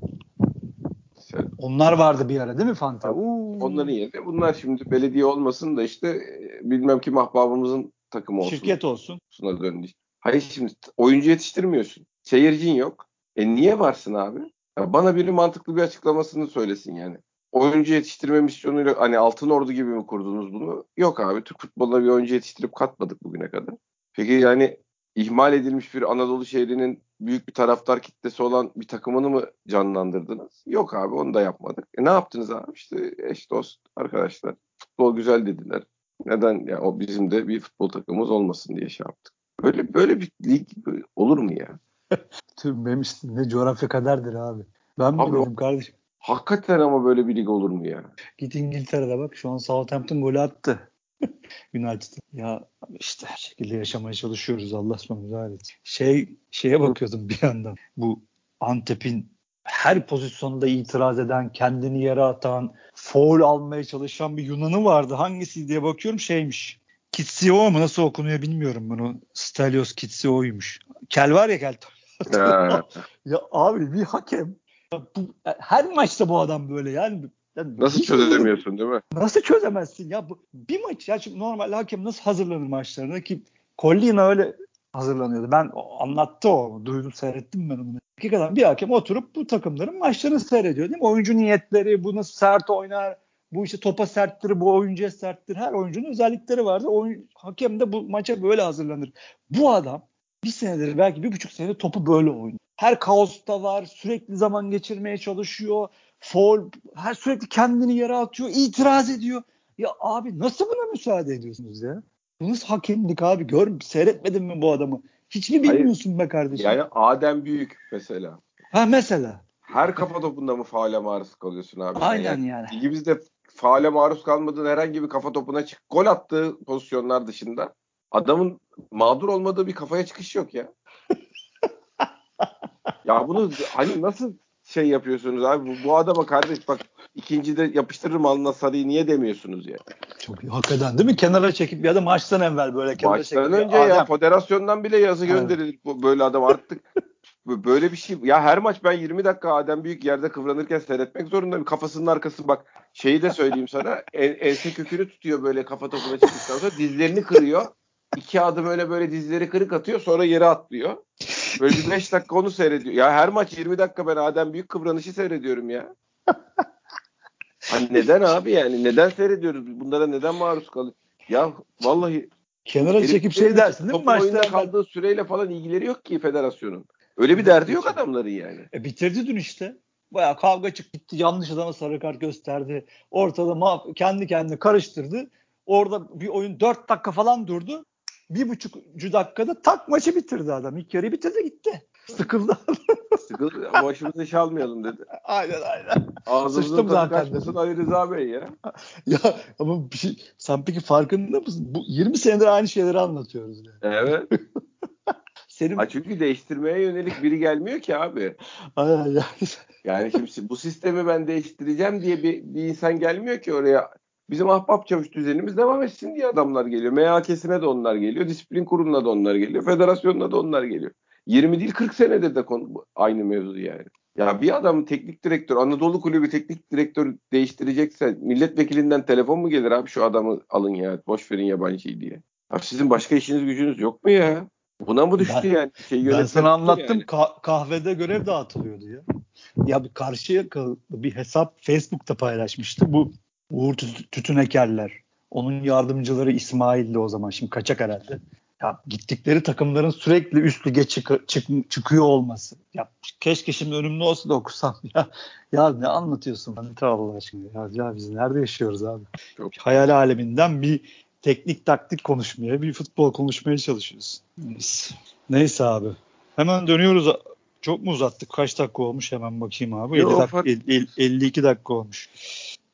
sen, onlar vardı bir ara değil mi Fanta? Onların yerine bunlar şimdi belediye olmasın da işte e, bilmem kim ahbabımızın takımı olsun. Şirket olsun. Döndü. Hayır şimdi oyuncu yetiştirmiyorsun. Seyircin yok. E niye varsın abi? Ya bana biri mantıklı bir açıklamasını söylesin yani. Oyuncu yetiştirme misyonuyla hani Altın Ordu gibi mi kurdunuz bunu? Yok abi Türk futboluna bir oyuncu yetiştirip katmadık bugüne kadar. Peki yani ihmal edilmiş bir Anadolu şehrinin büyük bir taraftar kitlesi olan bir takımını mı canlandırdınız? Yok abi onu da yapmadık. E ne yaptınız abi? İşte eş dost arkadaşlar futbol güzel dediler. Neden ya yani o bizim de bir futbol takımımız olmasın diye şey yaptık. Böyle böyle bir lig olur mu ya? Tüm benim ne coğrafya kaderdir abi. Ben abi bilmiyorum kardeşim. Hakikaten ama böyle bir lig olur mu ya? Git İngiltere'de bak şu an Southampton golü attı. United. Ya işte şekilde yaşamaya çalışıyoruz Allah sonumuzu hayret. Şey şeye bakıyordum bir yandan. Bu Antep'in her pozisyonda itiraz eden, kendini yere atan, foul almaya çalışan bir Yunan'ı vardı. Hangisi diye bakıyorum şeymiş. Kitsio mu nasıl okunuyor bilmiyorum bunu. Stelios Kitsio'ymuş. Kel var ya Kel. ya abi bir hakem. Bu, her maçta bu adam böyle yani. yani nasıl çözemiyorsun değil mi? Nasıl çözemezsin ya? Bu, bir maç ya çünkü normal hakem nasıl hazırlanır maçlarına ki Collina öyle hazırlanıyordu. Ben anlattı o. Duydum seyrettim ben onu. Hakikaten bir hakem oturup bu takımların maçlarını seyrediyor değil mi? Oyuncu niyetleri, bu nasıl sert oynar, bu işte topa serttir, bu oyuncuya serttir. Her oyuncunun özellikleri vardır. Oyun, hakem de bu maça böyle hazırlanır. Bu adam bir senedir belki bir buçuk senedir topu böyle oynuyor. Her kaosta var, sürekli zaman geçirmeye çalışıyor. Foul, her sürekli kendini yere atıyor, itiraz ediyor. Ya abi nasıl buna müsaade ediyorsunuz ya? Bu nasıl hakemlik abi? Gör, seyretmedin mi bu adamı? Hiç mi bilmiyorsun Hayır, be kardeşim? Yani Adem Büyük mesela. Ha mesela. Her kafa topunda mı faale maruz kalıyorsun abi? Aynen yani. yani. Ligimizde faale maruz kalmadığın herhangi bir kafa topuna çık. Gol attığı pozisyonlar dışında adamın mağdur olmadığı bir kafaya çıkış yok ya. ya bunu hani nasıl şey yapıyorsunuz abi? Bu, bu adama kardeş bak ikinci de yapıştırırım alnına sarıyı niye demiyorsunuz ya? Çok iyi. Hakikaten değil mi? Kenara çekip ya da maçtan evvel böyle kenara maçtan çekip. Önce ya, ya federasyondan bile yazı gönderilir bu böyle adam artık. böyle bir şey. Ya her maç ben 20 dakika Adem Büyük yerde kıvranırken seyretmek zorundayım. Kafasının arkası bak şeyi de söyleyeyim sana. En, ense kökünü tutuyor böyle kafa topuna çıktıktan sonra dizlerini kırıyor. İki adım öyle böyle dizleri kırık atıyor sonra yere atlıyor. Böyle bir 5 dakika onu seyrediyor. Ya her maç 20 dakika ben Adem Büyük kıvranışı seyrediyorum ya. Hani neden abi yani? Neden seyrediyoruz? Bunlara neden maruz kalıyoruz? Ya vallahi kenara çekip şey dersin değil mi maçta? kaldığı süreyle falan ilgileri yok ki federasyonun. Öyle bir derdi yok adamların yani. E bitirdi dün işte. Baya kavga çıktı. Yanlış adama sarı kart gösterdi. Ortada kendi kendine karıştırdı. Orada bir oyun 4 dakika falan durdu. Bir buçuk dakikada tak maçı bitirdi adam. İlk yarı bitirdi gitti. Sıkıldı. Sıkıldı. Başımızı çalmayalım dedi. aynen aynen. Ağzımızın tadı zaten kaçmasın. Ali Rıza Bey ya. Ya ama bir şey, sen peki farkında mısın? Bu 20 senedir aynı şeyleri anlatıyoruz. Yani. Evet. Senin Ha çünkü değiştirmeye yönelik biri gelmiyor ki abi. Aynen yani. Yani şimdi bu sistemi ben değiştireceğim diye bir, bir insan gelmiyor ki oraya. Bizim ahbap çavuş düzenimiz devam etsin diye adamlar geliyor. MHK'sine de onlar geliyor. Disiplin kuruluna da onlar geliyor. Federasyonuna da onlar geliyor. 20 değil 40 senedir de konu, aynı mevzu yani. Ya bir adam teknik direktör, Anadolu Kulübü teknik direktör değiştirecekse milletvekilinden telefon mu gelir abi şu adamı alın ya boş verin yabancıyı diye. Ya sizin başka işiniz gücünüz yok mu ya? Buna mı düştü Ben- yani? Şey, Ben sana anlattım yani. ka- kahvede görev dağıtılıyordu ya. Ya bir karşıya bir hesap Facebook'ta paylaşmıştı. Bu Uğur Tü- Tütünekerler. Onun yardımcıları İsmail'di o zaman. Şimdi kaçak herhalde. Ya gittikleri takımların sürekli üst lige çık- çık- çıkıyor olması. Ya keşke şimdi önümde olsa da okusam. Ya, ya ne anlatıyorsun? Anita Allah aşkına. Ya, ya biz nerede yaşıyoruz abi? Çok. Hayal aleminden bir teknik taktik konuşmaya, bir futbol konuşmaya çalışıyoruz. Neyse, Neyse abi. Hemen dönüyoruz. Çok mu uzattık? Kaç dakika olmuş? Hemen bakayım abi. Yo, 50 dakika, fark- el- el- 52 dakika olmuş.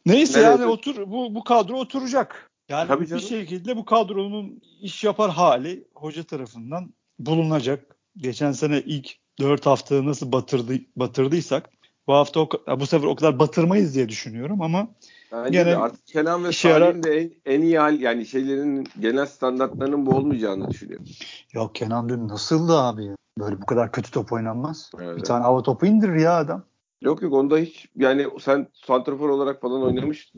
Neyse Nereye yani otur bu bu kadro oturacak. Yani Tabii bir canım. şekilde bu kadronun iş yapar hali hoca tarafından bulunacak. Geçen sene ilk 4 haftayı nasıl batırdı batırdıysak bu hafta o, bu sefer o kadar batırmayız diye düşünüyorum ama Bence Gene de artık Kenan ve Salih'in de en, en iyi hal yani şeylerin genel standartlarının bu olmayacağını düşünüyorum. Ya Kenan dün nasıldı abi? Böyle bu kadar kötü top oynanmaz. Evet. Bir tane hava topu indirir ya adam. Yok yok onda hiç yani sen santrafor olarak falan oynamış.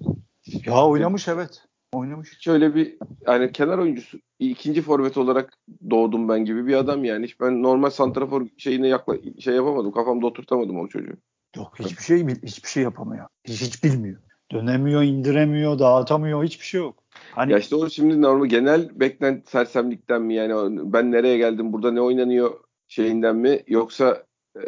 Ya oynamış evet. Oynamış. Hiç öyle bir yani kenar oyuncusu ikinci forvet olarak doğdum ben gibi bir adam yani. Hiç ben normal santrafor şeyine yakla, şey yapamadım. Kafamda oturtamadım o çocuğu. Yok hiçbir şey hiçbir şey yapamıyor. Hiç, hiç bilmiyor. Dönemiyor, indiremiyor, dağıtamıyor, hiçbir şey yok. Hani Ya işte o şimdi normal genel beklenti sersemlikten mi yani ben nereye geldim burada ne oynanıyor şeyinden mi yoksa eee,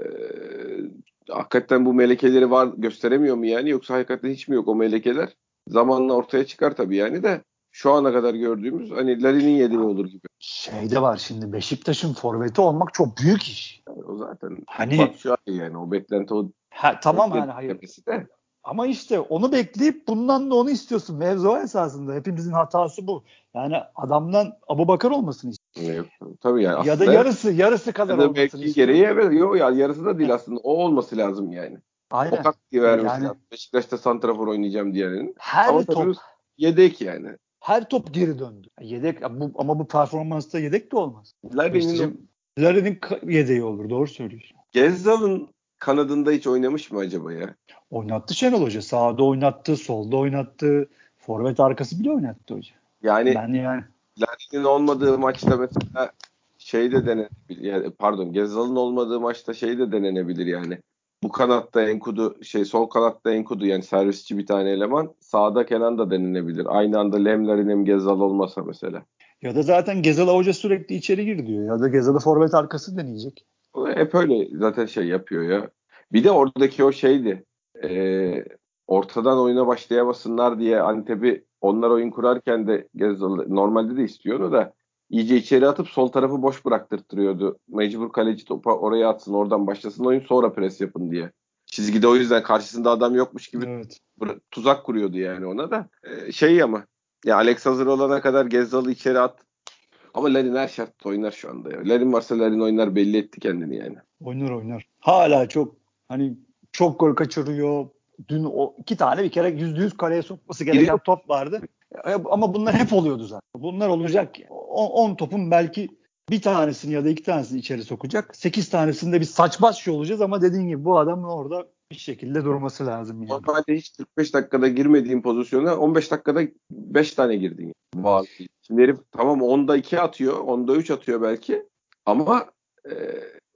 hakikaten bu melekeleri var gösteremiyor mu yani yoksa hakikaten hiç mi yok o melekeler? Zamanla ortaya çıkar tabii yani de şu ana kadar gördüğümüz hani Larin'in yediği olur gibi. şey de var şimdi Beşiktaş'ın forveti olmak çok büyük iş. Yani o zaten Hani bak şu an yani o beklenti o ha, tamam hani hayır. de. Ama işte onu bekleyip bundan da onu istiyorsun. Mevzu esasında. Hepimizin hatası bu. Yani adamdan Abu Bakar olmasını istiyor. Ee, Tabii yani Ya da yarısı yarısı kadar ya da olmasını belki istiyor. gereği evet yok ya yarısı da değil aslında o olması lazım yani. Aynen. O taktiği vermesi Yani- lazım. Beşiktaş'ta santrafor oynayacağım diyenin. Her Ama top yedek yani. her top geri döndü. Yedek bu, ama bu performansta yedek de olmaz. Larin'in Larin'in yedeği olur. Doğru söylüyorsun. Gezzal'ın kanadında hiç oynamış mı acaba ya? Oynattı Şenol Hoca. Sağda oynattı, solda oynattı. Forvet arkası bile oynattı hoca. Yani ben yani Larin'in olmadığı maçta mesela şey de denenebilir. Yani pardon Gezzal'ın olmadığı maçta şey de denenebilir yani. Bu kanatta Enkudu şey sol kanatta Enkudu yani servisçi bir tane eleman. Sağda Kenan da denenebilir. Aynı anda Lemler'in hem Gezzal olmasa mesela. ya da zaten Gezal Hoca sürekli içeri gir diyor. Ya da Gezal'ı forvet arkası deneyecek. Hep öyle zaten şey yapıyor ya. Bir de oradaki o şeydi. Ee, ortadan oyuna başlayamasınlar diye Antep'i onlar oyun kurarken de Gezzal normalde de istiyor onu da iyice içeri atıp sol tarafı boş bıraktırtıyordu. Mecbur kaleci topa oraya atsın oradan başlasın oyun sonra pres yapın diye. Çizgide o yüzden karşısında adam yokmuş gibi Evet. tuzak kuruyordu yani ona da. Ee, şey ama ya Alex hazır olana kadar Gezzal'ı içeri at. Ama Larin her şartta oynar şu anda ya. Larin varsa Larin oynar belli etti kendini yani. Oynar oynar. Hala çok hani çok gol kaçırıyor. Dün o iki tane bir kere yüzde yüz kaleye sokması gereken Giriyor. top vardı. E, Ama bunlar hep oluyordu zaten. Bunlar olacak. 10 topun belki bir tanesini ya da iki tanesini içeri sokacak. 8 tanesinde bir saç baş şey olacağız ama dediğin gibi bu adamın orada bir şekilde durması lazım yani. Normalde hiç 45 dakikada girmediğin pozisyona 15 dakikada 5 tane girdin. Bazı. Şimdi herif tamam 10'da 2 atıyor, 10'da 3 atıyor belki ama e,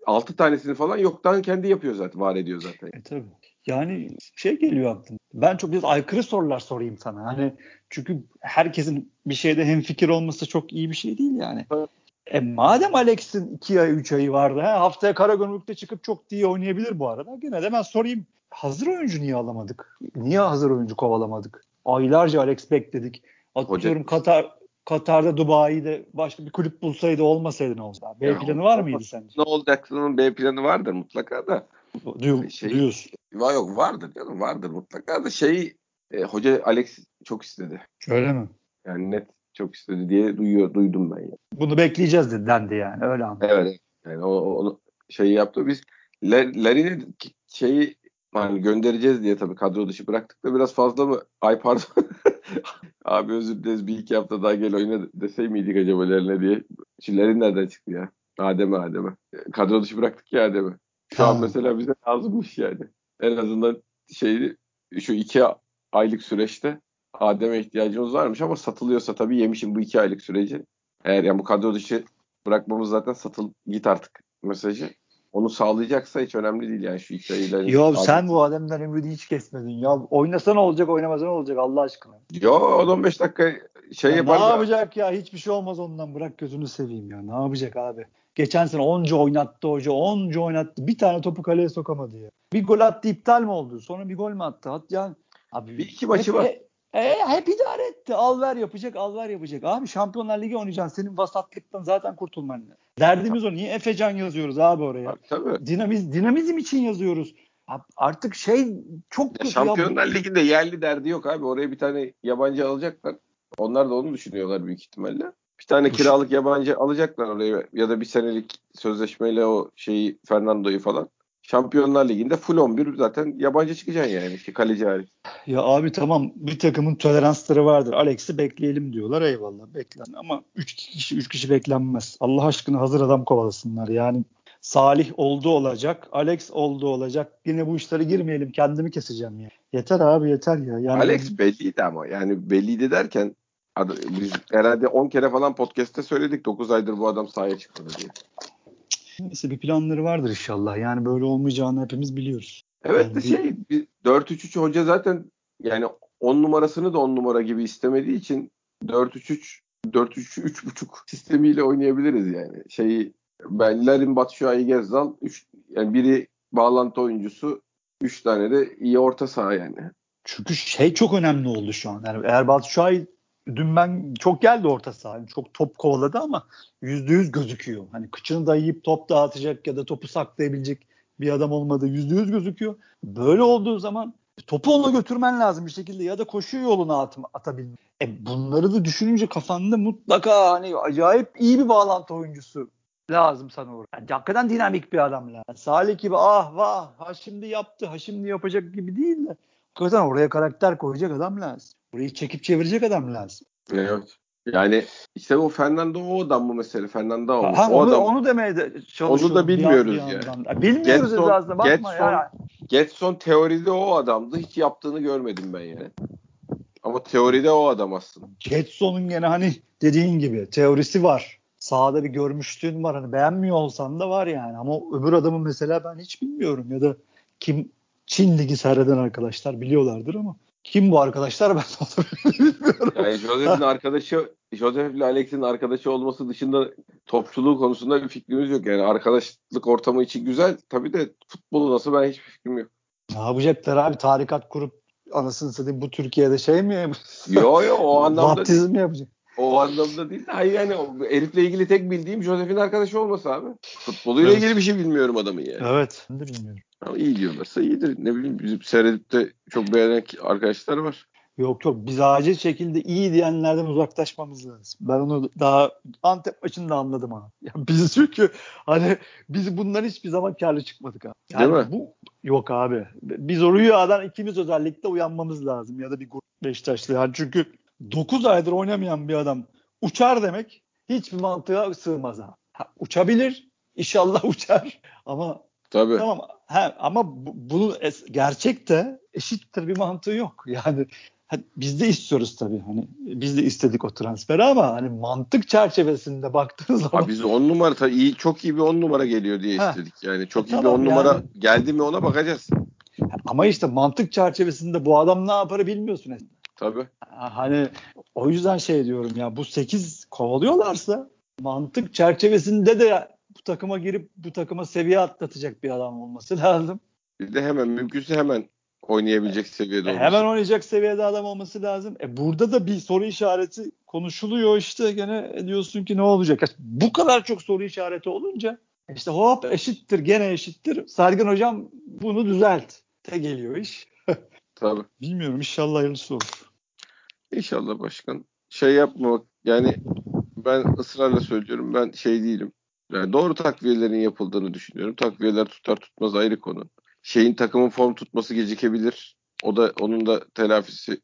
6 tanesini falan yoktan kendi yapıyor zaten, var ediyor zaten. E tabii. Yani şey geliyor aklıma. Ben çok biraz aykırı sorular sorayım sana. Hani çünkü herkesin bir şeyde hemfikir olması çok iyi bir şey değil yani. Evet. E madem Alex'in 2 ay 3 ayı vardı ha, haftaya Karagümrük'te çıkıp çok iyi oynayabilir bu arada. Gene de ben sorayım. hazır oyuncu niye alamadık? Niye hazır oyuncu kovalamadık? Aylarca Alex bekledik. Atıyorum Katar Katar'da Dubai'de başka bir kulüp bulsaydı olmasaydı ne olurdu? B ya, planı var mıydı sence? Ne olacaksının B planı vardır mutlaka da. Diyor, şey, diyorsun. Yok vardır canım vardır mutlaka da şey e, hoca Alex çok istedi. Öyle mi? Yani net çok istedi diye duyuyor, duydum ben. Yani. Bunu bekleyeceğiz dedi dendi yani öyle anladım. Evet. Yani o, onu şeyi yaptı. Biz Larry'nin şeyi hani göndereceğiz diye tabii kadro dışı bıraktık da biraz fazla mı? Ay pardon. Abi özür dileriz bir iki hafta daha gel oyna desey miydik acaba Larry'ne diye. Şimdi nereden çıktı ya? Adem'e Adem'e. Kadro dışı bıraktık ya Adem'e. Şu an mesela bize lazımmış yani. En azından şeyi şu iki aylık süreçte Adem'e ihtiyacımız varmış ama satılıyorsa tabii yemişim bu iki aylık süreci. Eğer yani bu kadro dışı bırakmamız zaten satıl git artık mesajı. Onu sağlayacaksa hiç önemli değil yani şu iki ayıyla. Yo sen bu Adem'den ümidi hiç kesmedin. Ya oynasa ne olacak oynamasa ne olacak Allah aşkına. Yo 15 dakika şey ya yapar. Ne yapacak ya hiçbir şey olmaz ondan bırak gözünü seveyim ya. Ne yapacak abi? Geçen sene 10'cu oynattı hoca 10'cu oynattı. Bir tane topu kaleye sokamadı ya. Bir gol attı iptal mi oldu? Sonra bir gol mü attı? Hat yani Abi bir iki maçı hep, var. E, hep idare etti. Al ver yapacak, al ver yapacak. Abi Şampiyonlar Ligi oynayacaksın. Senin vasatlıktan zaten kurtulman lazım. Derdimiz o. Niye Efecan yazıyoruz abi oraya? Abi, tabii. Dinamiz, dinamizm için yazıyoruz. Abi artık şey çok ya Şampiyonlar ya. Ligi'nde yerli derdi yok abi. Oraya bir tane yabancı alacaklar. Onlar da onu düşünüyorlar büyük ihtimalle. Bir tane kiralık yabancı alacaklar oraya ya da bir senelik sözleşmeyle o şeyi Fernando'yu falan. Şampiyonlar Ligi'nde full 11 zaten yabancı çıkacaksın yani işte kaleci hariç. Ya abi tamam bir takımın toleransları vardır. Alex'i bekleyelim diyorlar eyvallah beklen ama 3 kişi 3 kişi beklenmez. Allah aşkına hazır adam kovalasınlar. Yani Salih oldu olacak, Alex oldu olacak. Yine bu işlere girmeyelim. Kendimi keseceğim ya. Yeter abi yeter ya. Yani Alex belliydi ama yani belliydi derken biz herhalde 10 kere falan podcast'te söyledik 9 aydır bu adam sahaya çıkmadı diye. Neyse bir planları vardır inşallah. Yani böyle olmayacağını hepimiz biliyoruz. Evet yani de şey 4-3-3 hoca zaten yani 10 numarasını da 10 numara gibi istemediği için 4-3-3 4-3-3.5 sistemiyle oynayabiliriz yani. Şeyi ben Larin Batshuayi Gezzal 3 yani biri bağlantı oyuncusu 3 tane de iyi orta saha yani. Çünkü şey çok önemli oldu şu an. Yani eğer Batshuayi dün ben çok geldi orta saha. çok top kovaladı ama yüzde yüz gözüküyor. Hani kıçını dayayıp top dağıtacak ya da topu saklayabilecek bir adam olmadı. Yüzde yüz gözüküyor. Böyle olduğu zaman topu ona götürmen lazım bir şekilde ya da koşu yoluna at, atabilmek. E bunları da düşününce kafanda mutlaka hani acayip iyi bir bağlantı oyuncusu lazım sana orada. Yani hakikaten dinamik bir adam lazım. Salih gibi ah vah ha şimdi yaptı ha şimdi yapacak gibi değil de hakikaten oraya karakter koyacak adam lazım. Burayı çekip çevirecek adam lazım. Evet. Yani işte o Fernando o adam mı mesela? Fernando o. Ha, o onu, adam, onu demeye de Onu da bilmiyoruz ya. Yani. Bilmiyoruz Getson, aslında bakma Getson, ya. Getson teoride o adamdı. Hiç yaptığını görmedim ben yani. Ama teoride o adam aslında. Getson'un gene hani dediğin gibi teorisi var. Sahada bir görmüştüğün var. Hani beğenmiyor olsan da var yani. Ama öbür adamın mesela ben hiç bilmiyorum. Ya da kim Çin Ligi seyreden arkadaşlar biliyorlardır ama kim bu arkadaşlar ben bilmiyorum. Yani Joseph'in arkadaşı Joseph ile Alex'in arkadaşı olması dışında topçuluğu konusunda bir fikrimiz yok. Yani arkadaşlık ortamı için güzel. Tabii de futbolu nasıl ben hiçbir fikrim yok. Ne yapacaklar abi? Tarikat kurup anasını satayım bu Türkiye'de şey mi? yo yo o anlamda Baptizm mi yapacak? O anlamda değil de hayır yani herifle ilgili tek bildiğim Joseph'in arkadaşı olması abi. Futboluyla evet. ilgili bir şey bilmiyorum adamın yani. Evet. Ben de bilmiyorum. Ama iyi diyorlarsa iyidir. Ne bileyim bizim seyredip de çok beğenen arkadaşlar var. Yok yok biz acil şekilde iyi diyenlerden uzaklaşmamız lazım. Ben onu daha Antep maçında anladım ha. Yani biz çünkü hani biz bundan hiçbir zaman karlı çıkmadık abi. Yani Değil mi? Bu, yok abi. Biz o rüyadan ikimiz özellikle uyanmamız lazım ya da bir grup Beşiktaşlı. Yani çünkü 9 aydır oynamayan bir adam uçar demek hiçbir mantığa sığmaz ha. ha uçabilir. İnşallah uçar. Ama Tabii. Tamam. Ha, ama bu, bunun es, gerçekte eşittir bir mantığı yok. Yani biz de istiyoruz tabii. Hani biz de istedik o transferi ama hani mantık çerçevesinde baktığınız zaman. Ha biz 10 numara tabii iyi çok iyi bir 10 numara geliyor diye ha. istedik. Yani çok e, iyi tamam, bir 10 numara yani. geldi mi ona bakacağız. Ama işte mantık çerçevesinde bu adam ne yaparı bilmiyorsun aslında. Tabii. Hani o yüzden şey diyorum ya bu 8 kovalıyorlarsa mantık çerçevesinde de bu takıma girip bu takıma seviye atlatacak bir adam olması lazım. Bir de hemen mümkünse hemen oynayabilecek seviyede e, olması. Hemen oynayacak seviyede adam olması lazım. E burada da bir soru işareti konuşuluyor işte gene diyorsun ki ne olacak? Bu kadar çok soru işareti olunca işte hop eşittir gene eşittir. Sergen hocam bunu düzelt. Te geliyor iş. Tabii. Bilmiyorum inşallah hayırlısı olur. İnşallah başkan. Şey yapma yani ben ısrarla söylüyorum ben şey değilim. Yani doğru takviyelerin yapıldığını düşünüyorum. Takviyeler tutar tutmaz ayrı konu. Şeyin takımın form tutması gecikebilir. O da onun da telafisi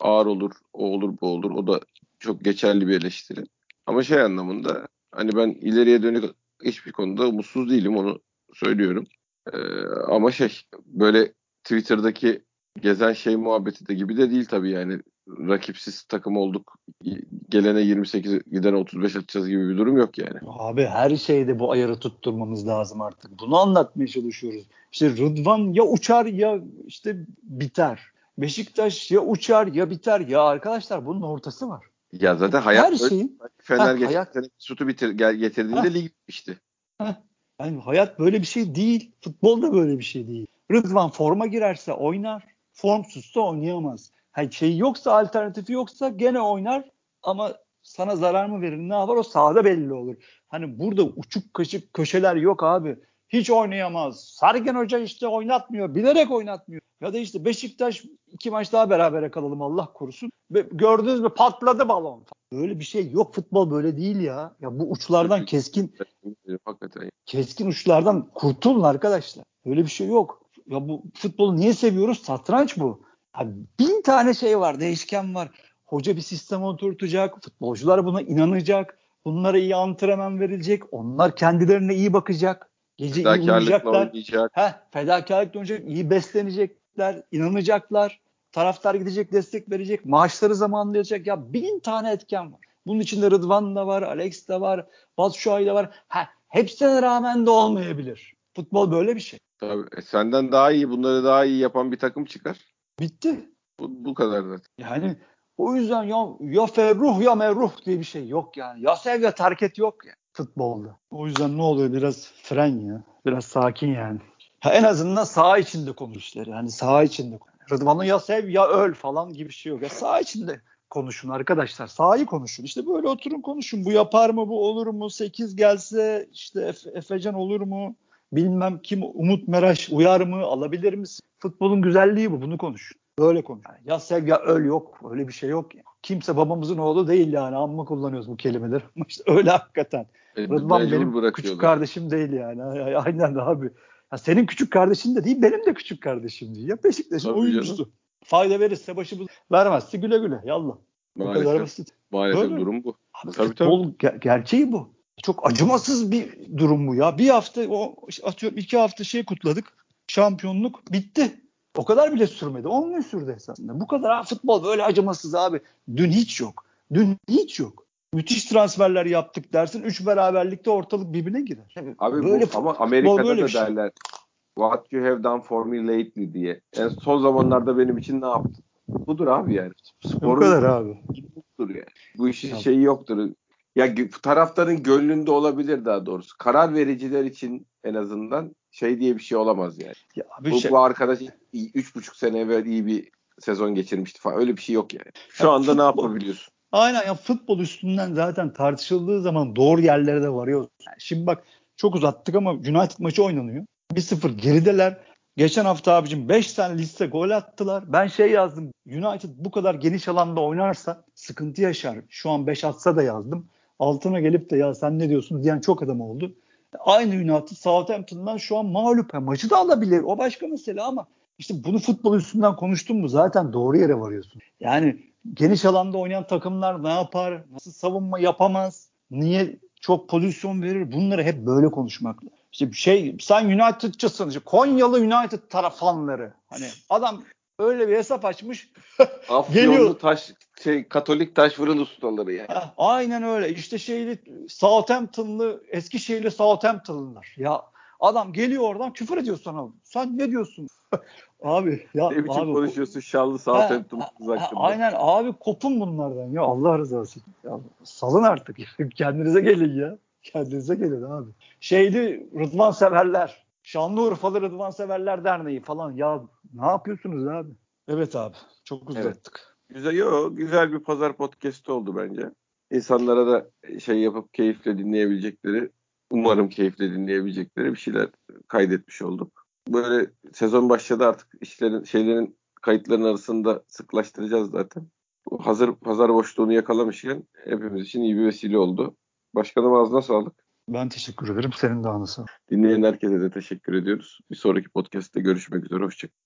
ağır olur. O olur bu olur. O da çok geçerli bir eleştiri. Ama şey anlamında hani ben ileriye dönük hiçbir konuda umutsuz değilim onu söylüyorum. Ee, ama şey böyle Twitter'daki gezen şey muhabbeti de gibi de değil tabii yani rakipsiz takım olduk. Gelene 28 gidene 35 atacağız gibi bir durum yok yani. Abi her şeyde bu ayarı tutturmamız lazım artık. Bunu anlatmaya çalışıyoruz. İşte Rıdvan ya uçar ya işte biter. Beşiktaş ya uçar ya biter. Ya arkadaşlar bunun ortası var. Ya zaten hayat her şeyin Fener Ha, geçen hayat- Sütü bitir, getirdiğinde Ha. lig bitmişti. yani hayat böyle bir şey değil. Futbol da böyle bir şey değil. Rıdvan forma girerse oynar. Formsuzsa oynayamaz. Ha, şey yoksa alternatifi yoksa gene oynar ama sana zarar mı verir ne yapar o sahada belli olur. Hani burada uçuk kaşık köşeler yok abi. Hiç oynayamaz. Sergen Hoca işte oynatmıyor. Bilerek oynatmıyor. Ya da işte Beşiktaş iki maç daha berabere kalalım Allah korusun. Ve gördünüz mü patladı balon. Böyle bir şey yok. Futbol böyle değil ya. Ya bu uçlardan keskin Hakikaten. keskin uçlardan kurtulun arkadaşlar. Öyle bir şey yok. Ya bu futbolu niye seviyoruz? Satranç bu. Bin tane şey var, değişken var. Hoca bir sistem oturtacak, futbolcular buna inanacak, bunlara iyi antrenman verilecek, onlar kendilerine iyi bakacak, gece iyi uyuyacaklar. Heh, fedakarlıkla oynayacak, iyi beslenecekler, inanacaklar, taraftar gidecek, destek verecek, maaşları zamanında yatacak. Ya bin tane etken var. Bunun içinde Rıdvan da var, Alex de var, Batshuayi de var. Ha, hepsine rağmen de olmayabilir. Futbol böyle bir şey. Tabii. E, senden daha iyi bunları daha iyi yapan bir takım çıkar. Bitti. Bu, bu kadar zaten. Yani o yüzden ya, ya ferruh ya merruh diye bir şey yok yani. Ya sev ya terk et yok ya futbolda. O yüzden ne oluyor biraz fren ya. Biraz sakin yani. Ha, en azından saha içinde konuşlar. Yani saha içinde. Rıdvan'ı ya sev ya öl falan gibi bir şey yok. Ya saha içinde konuşun arkadaşlar. Sahayı konuşun. İşte böyle oturun konuşun. Bu yapar mı bu olur mu? 8 gelse işte Efe, Efecan olur mu? Bilmem kim Umut Meraş uyar mı? Alabilir misin? Futbolun güzelliği bu. Bunu konuşun. Böyle konuş. Yani ya sev ya öl yok. Öyle bir şey yok. Yani. Kimse babamızın oğlu değil yani. Amma kullanıyoruz bu kelimeleri. İşte öyle hakikaten. E, Rıdvan benim küçük kardeşim değil yani. Ay- ay- Aynen abi. Ya senin küçük kardeşin de değil, benim de küçük kardeşim değil. Ya Beşiktaş'ın Tabii oyuncusu. Fayda verirse başımız vermezse güle güle. Yallah. Bu kadar Maalesef, basit. maalesef durum bu. Abi Tabii, futbol ger- gerçeği bu. Çok acımasız bir durum bu ya. Bir hafta o atıyorum iki hafta şey kutladık. Şampiyonluk bitti. O kadar bile sürmedi. 10 gün sürdü esasında. Bu kadar ha, futbol böyle acımasız abi. Dün hiç yok. Dün hiç yok. Müthiş transferler yaptık dersin. Üç beraberlikte ortalık birbirine girer. Abi böyle bu, ama Amerika'da böyle da şey. derler. What you have done for me lately diye. En son zamanlarda benim için ne yaptın? Budur abi yani. Bu Sporun kadar abi. budur yani. Bu işin şeyi yoktur. Ya taraftarın gönlünde olabilir daha doğrusu. Karar vericiler için en azından şey diye bir şey olamaz yani. Ya Bu, şey, bu arkadaş iyi- üç buçuk sene evvel iyi bir sezon geçirmişti falan. Öyle bir şey yok yani. Şu Ya anda ne futbol- yapabiliyorsun? Aynen ya futbol üstünden zaten tartışıldığı zaman doğru yerlere de varıyor. Yani şimdi bak çok uzattık ama United maçı oynanıyor. 1-0 gerideler. Geçen hafta abicim 5 tane liste gol attılar. Ben şey yazdım. United bu kadar geniş alanda oynarsa sıkıntı yaşar. Şu an 5 atsa da yazdım. Altına gelip de ya sen ne diyorsun diyen çok adam oldu. Aynı United Southampton'dan şu an mağlup. Ha, maçı da alabilir. O başka mesele ama işte bunu futbol üstünden konuştun mu zaten doğru yere varıyorsun. Yani geniş alanda oynayan takımlar ne yapar? Nasıl savunma yapamaz? Niye çok pozisyon verir? Bunları hep böyle konuşmak lazım. İşte şey sen United'çısın. İşte Konyalı United tarafanları. Hani adam öyle bir hesap açmış. Afyonlu taş şey Katolik taş fırın ustaları yani. Ha, aynen öyle. İşte şeyli Southampton'lı Eskişehirli Southampton'lılar. Ya adam geliyor oradan küfür ediyor sana. Sen ne diyorsun? abi ya Ne biçim abi, konuşuyorsun Şallı Ha, Southampton ha, hakkında. ha, Aynen abi kopun bunlardan ya Allah rızası için. Ya, salın artık. Kendinize gelin ya. Kendinize gelin abi. Şeydi Rıdvan severler. Şanlıurfalı Rıdvan Severler Derneği falan. Ya ne yapıyorsunuz abi? Evet abi. Çok uzattık. Evet. Güzel, yo, güzel bir pazar podcast oldu bence. İnsanlara da şey yapıp keyifle dinleyebilecekleri, umarım keyifle dinleyebilecekleri bir şeyler kaydetmiş olduk. Böyle sezon başladı artık işlerin şeylerin kayıtların arasında sıklaştıracağız zaten. Bu hazır pazar boşluğunu yakalamışken hepimiz için iyi bir vesile oldu. Başkanım ağzına sağlık. Ben teşekkür ederim. Senin de ağzına Dinleyen herkese de teşekkür ediyoruz. Bir sonraki podcast'te görüşmek üzere. Hoşçakalın.